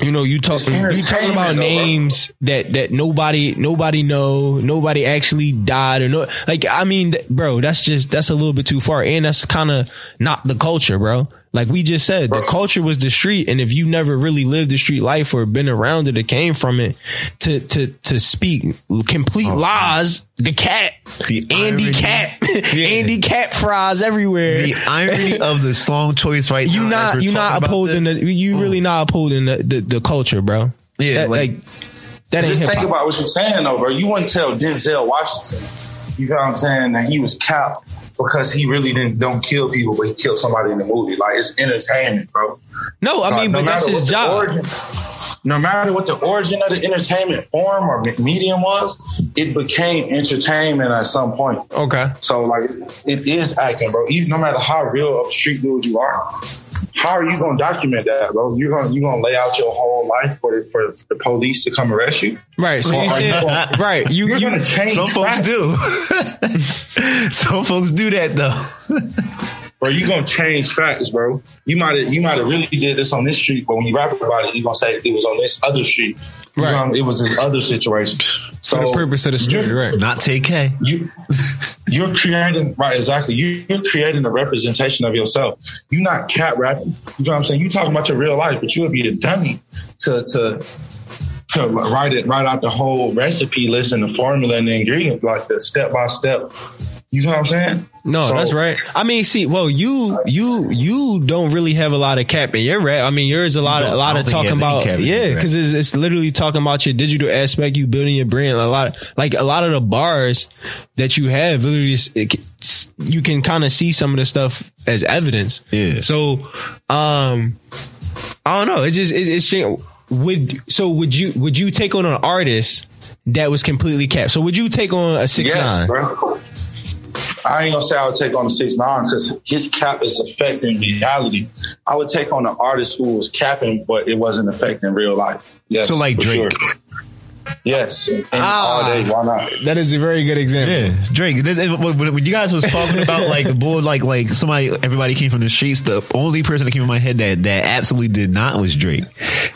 you know you talking you talking about entertainment, though, bro. names that that nobody nobody know nobody actually died or no like i mean bro that's just that's a little bit too far. And that's kind of not the culture bro like we just said the culture was the street and if you never really lived the street life or been around it or came from it to to to speak complete uh-huh. lies the cat The andy irony. cat [laughs] Yeah. andy cat fries everywhere The irony [laughs] of the song choice right you now. as not we're you not upholding the you really not upholding the, the, the culture, bro. Yeah, that, like- like, that ain't Just hip think about what you're saying, though, bro. You wouldn't tell Denzel Washington, you know what I'm saying, that he was capped because he really didn't don't kill people, but he killed somebody in the movie. Like it's entertainment, bro. No, I mean, no but that's his job. origin- no matter what the origin of the entertainment form or medium was, it became entertainment at some point. Okay. So like it is acting, bro. Even no matter how real of street dude you are, how are you gonna document that, bro? You're gonna you gonna lay out your whole life for the, for the police to come arrest you? Right. So you are you gonna- right. You, You're you, gonna change. Some folks facts. do. [laughs] Some folks do that though. [laughs] bro. You gonna change facts, bro. You might have you might have really did this on this street, but when you rap about it, you gonna say it was on this other street. Right. know, it was this other situation. So for the purpose of the story, right. Not TK. you you're creating right exactly you, you're creating a representation of yourself you're not cat rapping you know what i'm saying you talking about your real life but you would be a dummy to to to write it write out the whole recipe list and the formula and the ingredient like the step by step you know what i'm saying No, So- that's right. I mean, see, well, you you you don't really have a lot of cap in your rap. I mean, yours a lot of a lot of talking about cap in his yeah, because it's, it's literally talking about your digital aspect, you building your brand. A lot like a lot of the bars that you have, literally, is- it, you can kind of see some of the stuff as evidence. Yeah. So, um, I don't know. It's just it's, it's strange. would so would you would you take on an artist that was completely capped? So would you take on a six yes nine? bro I ain't gonna say I would take on the six nine because his cap is affecting reality. I would take on an artist who was capping, but it wasn't affecting real life. Yes, So, like Drake. sure. Yes, and Ah. all day. Why not? That is a very good example. Yeah, Drake. th- th- When when you guys was talking about [laughs] like the bull, like like somebody, everybody came from the streets. The only person that came in my head that that absolutely did not was Drake,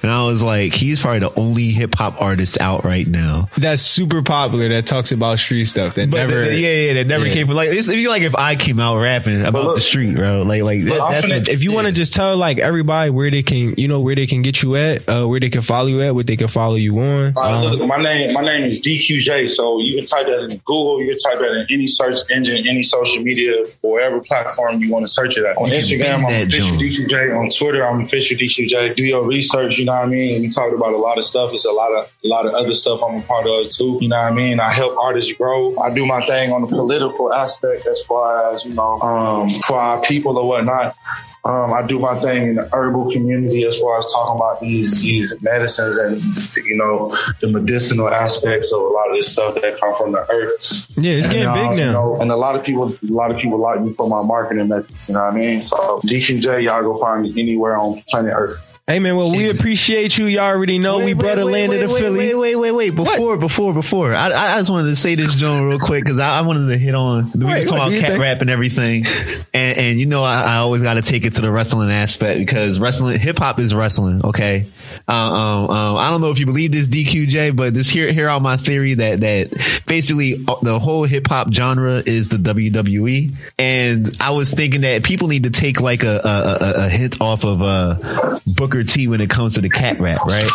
and I was like, he's probably the only hip hop artist out right now. that's super popular that talks about street stuff that But never th- th- yeah, yeah, that never Yeah. came from like it's it'd be like if I came out rapping about look- the street, bro. Like like that, that's finna- what, if you want to just tell like everybody where they can you know where they can get you at uh where they can follow you at what they can follow you on All right, Um, look, my name, my name is DQJ. So you can type that in Google. You can type that in any search engine, any social media, or whatever platform you want to search it at. On You Instagram, I'm official. DQJ. On Twitter, I'm official DQJ. Do your research. You know what I mean. We talked about a lot of stuff. It's a lot of a lot of other stuff I'm a part of too. You know what I mean. I help artists grow. I do my thing on the political aspect as far as you know um, for our people or whatnot. Um, I do my thing in the herbal community as far as talking about these these medicines and you know the medicinal aspects of a lot of this stuff that come from the earth. Yeah, it's getting uh, big you now. know, and a lot of people, a lot of people like me for my marketing methods. You know what I mean? So DQJ, y'all go find me anywhere on planet Earth. Hey man, well we appreciate you. Y'all already know we brought a land wait, the wait, Philly. Wait, wait, wait, wait. Before, before, before. I, I just wanted to say this, Joan, real quick because I, I wanted to hit on. We Wait, was talking about cat think? rap and everything, [laughs] and and you know I, I always got to take it to the wrestling aspect because wrestling, hip hop is wrestling. Okay, uh, um, um, I don't know if you believe this DQJ, but this here here out my theory that that basically uh, the whole hip hop genre is the WWE, and I was thinking that people need to take like a a, a, a hint off of uh Booker T when it comes to the cat rap, right?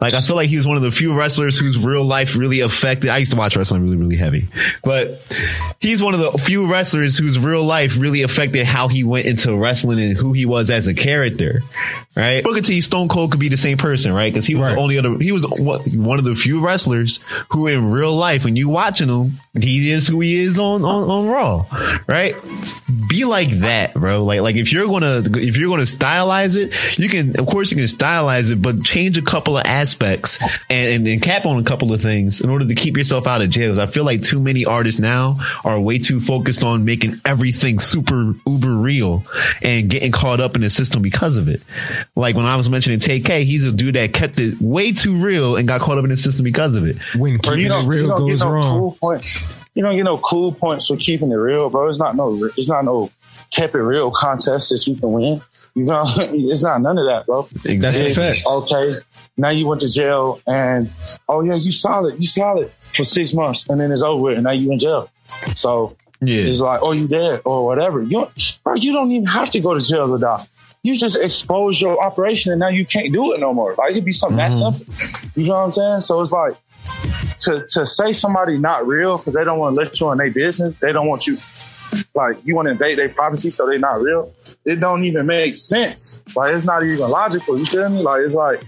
Like I feel like he was one of the few wrestlers whose real life really affected. I used to watch wrestling really, really heavy, but he's one of the few wrestlers whose real life really affected how he went into wrestling and who he was as a character. Right? Booker T, Stone Cold could be the same person, right? Because he was Right. only other. He was one of the few wrestlers who, in real life, when you watching him, he is who he is on on, on Raw, right? Be like that, bro. Like like if you're gonna if you're gonna stylize it, you can of course you can stylize it, but change a couple of aspects and, and, and cap on a couple of things in order to keep yourself out of jails. I feel like too many artists now are way too focused on making everything super uber real and getting caught up in the system because of it. Like when I was mentioning TK, he's a dude that kept it way too real and got caught up in the system because of it. When Bro, keeping it don't- real don't goes get no wrong. Cool points. You don't get no cool points for keeping it real, bro. It's not no. It's not no kept it real contest that you can win. You know, [laughs] it's not none of that, bro. That's a fact. Okay, now you went to jail, and oh yeah, you solid, you solid for six months, and then it's over, and now you in jail. So Yeah. it's like, oh, you dead or whatever. You, don't- bro, you don't even have to go to jail to die. You just expose your operation, and now you can't do it no more. Like it could be something that mm-hmm. simple. You know what I'm saying? So it's like to to say somebody not real because they don't want to let you in their business. They don't want you like you want to invade their privacy, so they're not real. It don't even make sense. Like it's not even logical. You feel me? Like it's like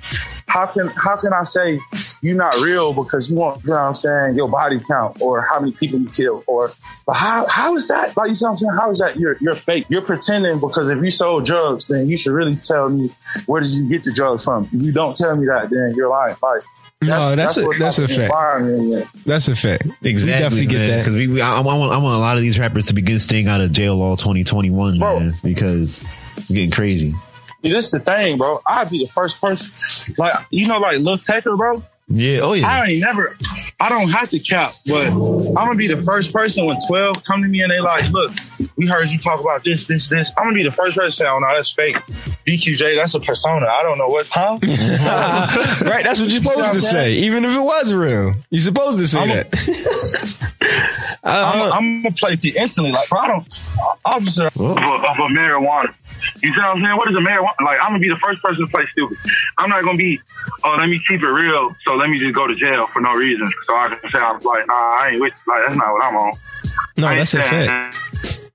how can how can I say you're not real because you want you know what I'm saying your body count or how many people you kill or but how how is that like you see what I'm saying? How is that you're you're fake? You're pretending because if you sold drugs, then you should really tell me where did you get the drugs from. If you don't tell me that, then you're lying. Like No, that's a- what that's a fact. environment you're in. That's a fact. Exactly, we definitely get that. because we, we I, I want I want a lot of these rappers to begin staying out of jail all 2021, Bro. man, because it's getting crazy. See, this is the thing, bro. I'd be the first person, like you know, like Lil Taker, bro. Yeah, oh yeah, I ain't never, I don't have to cap, but I'm gonna be the first person when 12 come to me and they like, look, we heard you talk about this, this, this. I'm gonna be the first person to say, oh no, that's fake. DQJ, that's a persona. I don't know what, huh? [laughs] right, that's what you're supposed what to say. saying? Even if it was real, you're supposed to say I'm a- that. [laughs] I'm, Uh, I'm gonna play it instantly. Like, bro, I don't, officer of a, of a marijuana. You see what I'm saying? What is a marijuana? Like, I'm gonna be the first person to play stupid. I'm not gonna be, oh, let me keep it real, so let me just go to jail for no reason. So I can say, I'm like, nah, I ain't with, like, that's not what I'm on. no, that's a fact.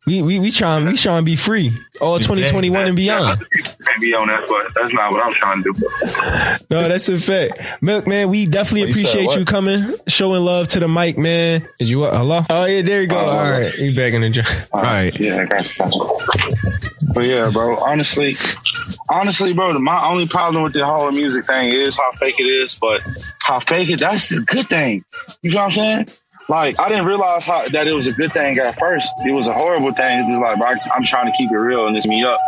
We we we trying we trying to be free all 2021 and beyond. Other can't be on that, but that's not what I'm trying to do. No, that's a fact. Milk man, we definitely oh, you appreciate what? you coming, showing love to the mic, man. Is you what? Hello? Oh yeah, there you go. Oh, All right, you back in the job. All right. Yeah, I got. But yeah, bro, honestly, honestly, bro, the- my only problem with the whole music thing is how fake it is, but how fake it, that's a good thing. You know what I'm saying? Like, I didn't realize how that it was a good thing at first. It was a horrible thing. It's just like, bro, I'm trying to keep it real and this me up.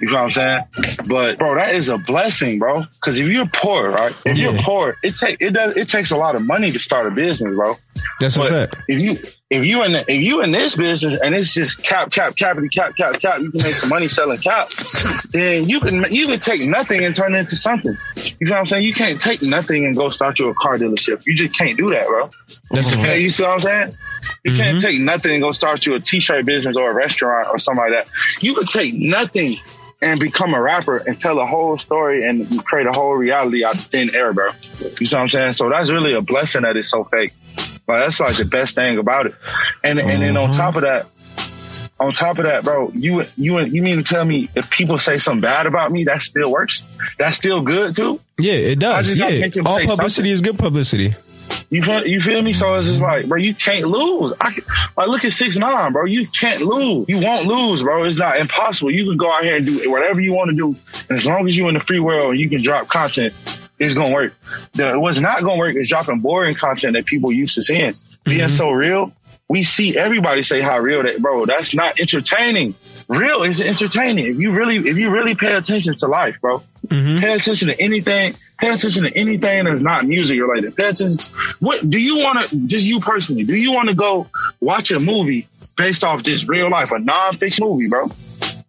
You know what I'm saying? But bro, that is a blessing, bro. Because if you're poor, right? If you're poor, it take it does it takes a lot of money to start a business, bro. That's a But fact. if you if you in the, if you in this business and it's just cap cap cap and cap cap cap, you can make some money selling caps. Then you can you can take nothing and turn it into something. You know what I'm saying? You can't take nothing and go start you a car dealership. You just can't do that, bro. That's Okay, you see what I'm saying? You can't mm-hmm. take nothing and go start you a t-shirt business or a restaurant or something like that. You could take nothing and become a rapper and tell a whole story and create a whole reality out of thin air, bro. You see what I'm saying? So that's really a blessing that it's so fake. Like that's like the best thing about it. And and then on top of that, on top of that, bro, you you you mean to tell me if people say something bad about me, that still works? That's still good too? Yeah, it does. Yeah, all publicity something. is good publicity. You feel, you feel me? So it's just like, bro, you can't lose. I can, like look at six nine, bro. You can't lose. You won't lose, bro. It's not impossible. You can go out here and do whatever you want to do, and as long as you're in the free world you can drop content, it's gonna work. The, what's not gonna work is dropping boring content that people used to seeing. Being mm-hmm. so real, we see everybody say how real that, bro. That's not entertaining. Real is entertaining. If you really, if you really pay attention to life, bro, mm-hmm. pay attention to anything. Pay attention to anything that's not music related. Pay attention. To, what do you want to? Just you personally, do you want to go watch a movie based off just real life, a non-fiction movie, bro?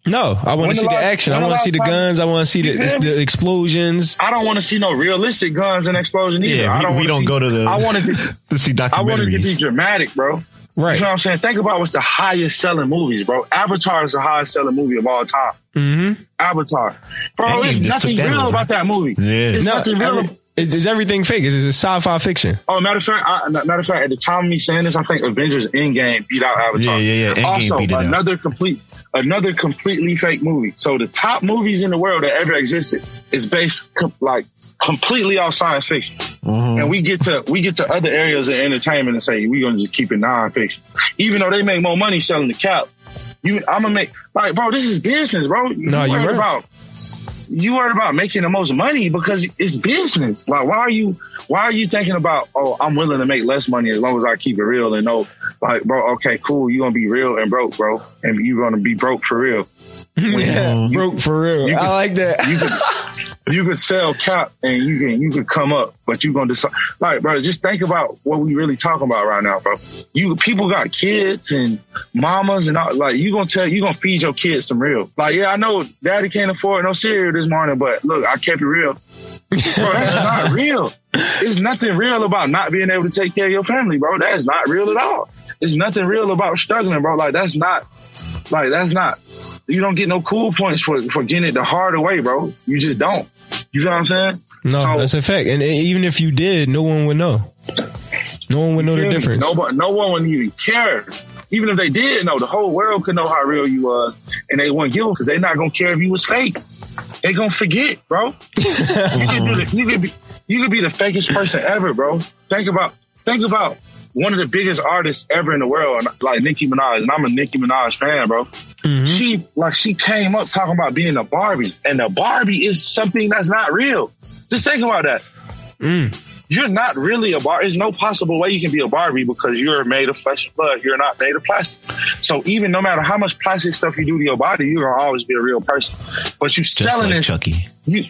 No, I want to see the action. I want to see the guns. I want to see the, the explosions. I don't want to see no realistic guns and explosion either. Yeah, I we, don't we don't see- go to the I wanted to. [laughs] to see I wanted to be dramatic, bro. Right. You know what I'm saying? Think about what's the highest selling movies, bro. Avatar is the highest selling movie of all time. Mm-hmm. Avatar, bro. Endgame There's nothing real over. about that movie. Yeah. There's No, nothing real. every- it's, it's everything fake. It's, it's sci-fi fiction. Oh, matter of fact, I, matter of fact, at the time of me saying this, I think Avengers Endgame beat out Avatar. Yeah, yeah, yeah. Endgame also, beat it out. another complete, another completely fake movie. So the top movies in the world that ever existed is based com- like completely off science fiction. Mhm. And we get to we get to other areas of entertainment and say we're gonna just keep it non-fiction, even though they make more money selling the cap. You, I'm gonna make like, bro, this is business, bro. You No, you're right. about you worried about making the most money because it's business. Like, why are you why are you thinking about? Oh, I'm willing to make less money as long as I keep it real and know, like, bro, okay, cool, you're gonna be real and broke, bro, and you're gonna be broke for real. Yeah, you- broke for real. you I like that. You could you could sell cap and you can you could come up, but you're gonna decide. Like, bro, just think about what we really talking about right now, bro. You people got kids and mamas and all, like you gonna tell you gonna feed your kids some real. Like, yeah, I know daddy can't afford no cereal this morning, but look, I kept it real. Bro, that's not [laughs] real. There's nothing real about not being able to take care of your family, bro. That's not real at all. There's nothing real about struggling, bro. Like that's not like that's not you don't get no cool points for for getting it the harder way, bro. You just don't. You know what I'm saying? No, So- that's a fact. And even if you did, no one would know. No one would know the difference. Nobody, no one would even care. Even if they did know, the whole world could know how real you was, and they wouldn't give because they're not gonna care if you was fake. They gonna forget, bro. [laughs] you could the, you could be you could be the fakest person ever, bro. Think about think about one of the biggest artists ever in the world, like Nicki Minaj, and I'm a Nicki Minaj fan, bro. Mm-hmm. She like she came up talking about being a Barbie, and a Barbie is something that's not real. Just think about that mm. you're not really a bar. There's no possible way you can be a Barbie because you're made of flesh and blood. You're not made of plastic. So even no matter how much plastic stuff you do to your body, you're gonna always be a real person. But you selling like this, Chucky. you,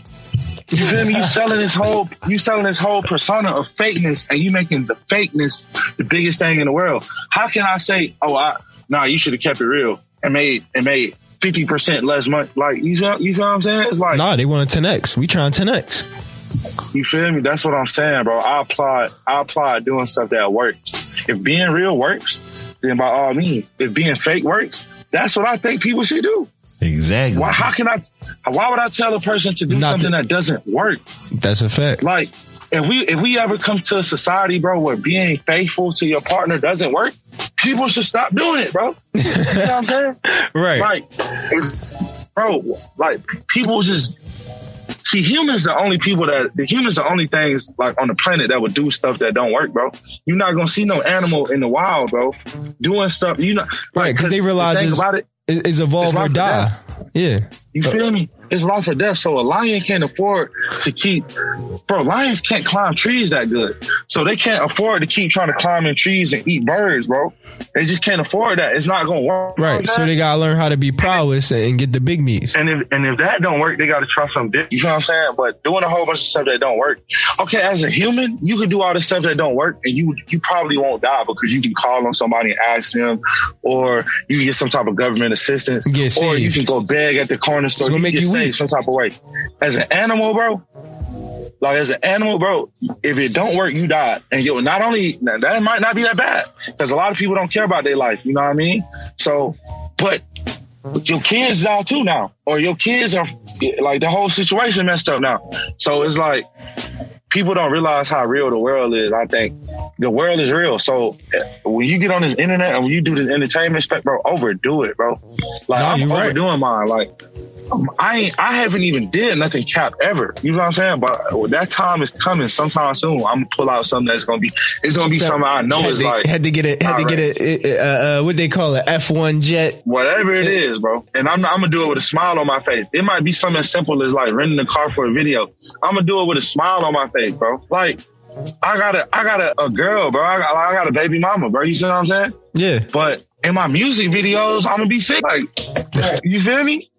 you feel me? You selling this whole, you selling this whole persona of fakeness, and you making the fakeness the biggest thing in the world. How can I say, oh, I, nah, you should have kept it real and made and made fifty percent less money? Like you, feel, you feel what I'm saying? It's like Nah, they want a 10x. We trying 10x. you feel me? That's what I'm saying, bro. I applaud I applaud doing stuff that works. If being real works, then by all means. If being fake works, that's what I think people should do. Exactly. Why how can I why would I tell a person to do Not something the- that doesn't work? That's a fact. Like if we if we ever come to a society, bro, where being faithful to your partner doesn't work, people should stop doing it, bro. You know what I'm saying? [laughs] Right. Like, if, bro, like people just see humans the only people that the humans the only things like on the planet that would do stuff that don't work, bro. You're not gonna see no animal in the wild, bro, doing stuff. You know, Right, because they realize the thing about it. It's, it's evolve It's or life or die. Yeah. You feel me? It's life or death. So a lion can't afford to keep, bro. Lions can't climb trees that good, so they can't afford to keep trying to climb in trees and eat birds, bro. They just can't afford that. It's not gonna work. Right. So they gotta learn how to be prowess and get the big meats. And if and if that don't work, they got to try something different. You know what I'm saying? But doing a whole bunch of stuff that don't work. Okay, as a human, you can do all the stuff that don't work, and you you probably won't die because you can call on somebody and ask them, or you can get some type of government assistance, or you can go beg at the corner store. gonna make you some type of way. As an animal, bro. Like as an animal, bro, if it don't work, you die. And yo, not only that might not be that bad because a lot of people don't care about their life. You know what I mean? So, but your kids out too now, or your kids are like the whole situation messed up now. So it's like people don't realize how real the world is. I think the world is real. So when you get on this internet and when you do this entertainment stuff, bro, overdo it, bro. Like No, I'm you're right. overdoing mine. Like I ain't, I haven't even did nothing cap ever. You know what I'm saying? But that time is coming sometime soon. I'm gonna pull out something that's gonna be. It's gonna be So, something I know is to, like had to get it. Had to all get it. Uh, uh, what they call it? F one jet. whatever it is, bro. And I'm, I'm gonna do it with a smile on my face. It might be something as simple as like renting a car for a video. I'm gonna do it with a smile on my face, bro. Like I got a, I got a, a girl, bro. I got, I got a baby mama, bro. You see what I'm saying? Yeah. But in my music videos, I'm gonna be sick. Like, you feel me?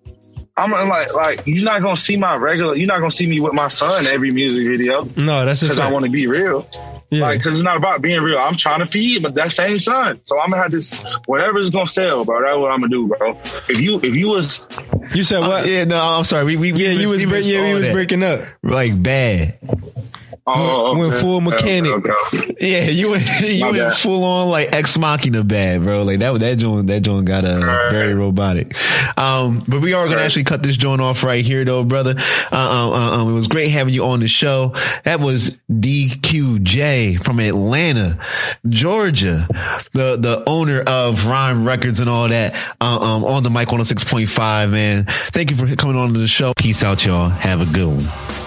I'm like, like you're not gonna see my regular. You're not gonna see me with my son every music video No, that's a because I want to be real. Yeah. Like, cause it's not about being real. I'm trying to feed, but that same son. So I'm gonna have this. whatever is gonna sell, bro. That's what I'm gonna do, bro. If you, if you was, you said what? Yeah, no, I'm sorry. We, we, we yeah, you was we yeah, all you was that. breaking up. like bad. Oh, Went okay. full mechanic. Okay, okay. Yeah, you went [laughs] you My went bad. full on like ex machina bad, bro. Like that that joint that joint got a Right. very robotic. Um, but we are gonna Right. actually cut this joint off right here, though, brother. Uh, um, uh, um, it was great having you on the show. That was DQJ from Atlanta, Georgia, the the owner of Ryme Records and all that. Uh, um, on the mic 106.5, man. Thank you for coming on to the show. Peace out, y'all. Have a good one.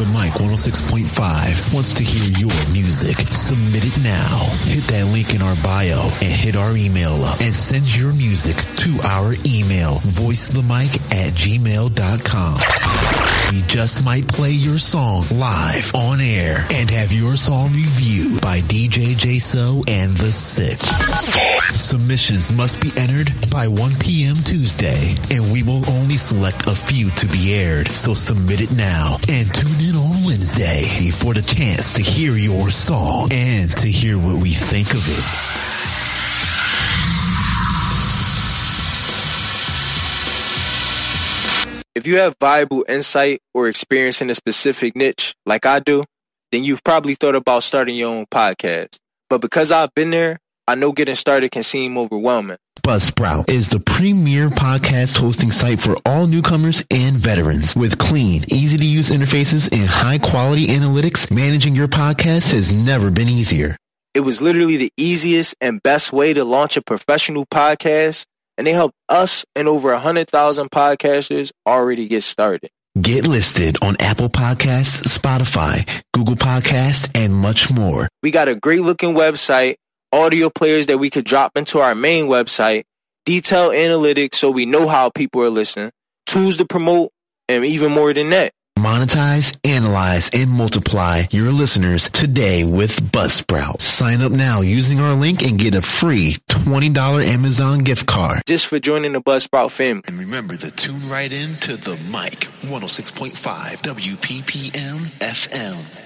The Mic 106.5 wants to hear your music. Submit it now. Hit that link in our bio and hit our email up and send your music to our email, voice voicethemic at gmail.com. We just might play your song live on air and have your song reviewed by DJ JSO and The Six. Submissions must be entered by 1 p.m. Tuesday, and we will only select a few to be aired. So submit it now and tune in on Wednesday for the chance to hear your song and to hear what we think of it. If you have viable insight or experience in a specific niche, like I do, then you've probably thought about starting your own podcast. But because I've been there, I know getting started can seem overwhelming. Buzzsprout is the premier podcast hosting site for all newcomers and veterans. With clean, easy to use interfaces and high quality analytics, managing your podcast has never been easier. It was literally the easiest and best way to launch a professional podcast, and they helped us and over 100,000 podcasters already get started. Get listed on Apple Podcasts, Spotify, Google Podcasts, and much more. We got a great looking website, audio players that we could drop into our main website, detailed analytics so we know how people are listening, tools to promote, and even more than that. Monetize, analyze, and multiply your listeners today with Buzzsprout. Sign up now using our link and get a free $20 Amazon gift card. Just for joining the Buzzsprout family. And remember to tune right in to the mic 106.5 WPPM FM.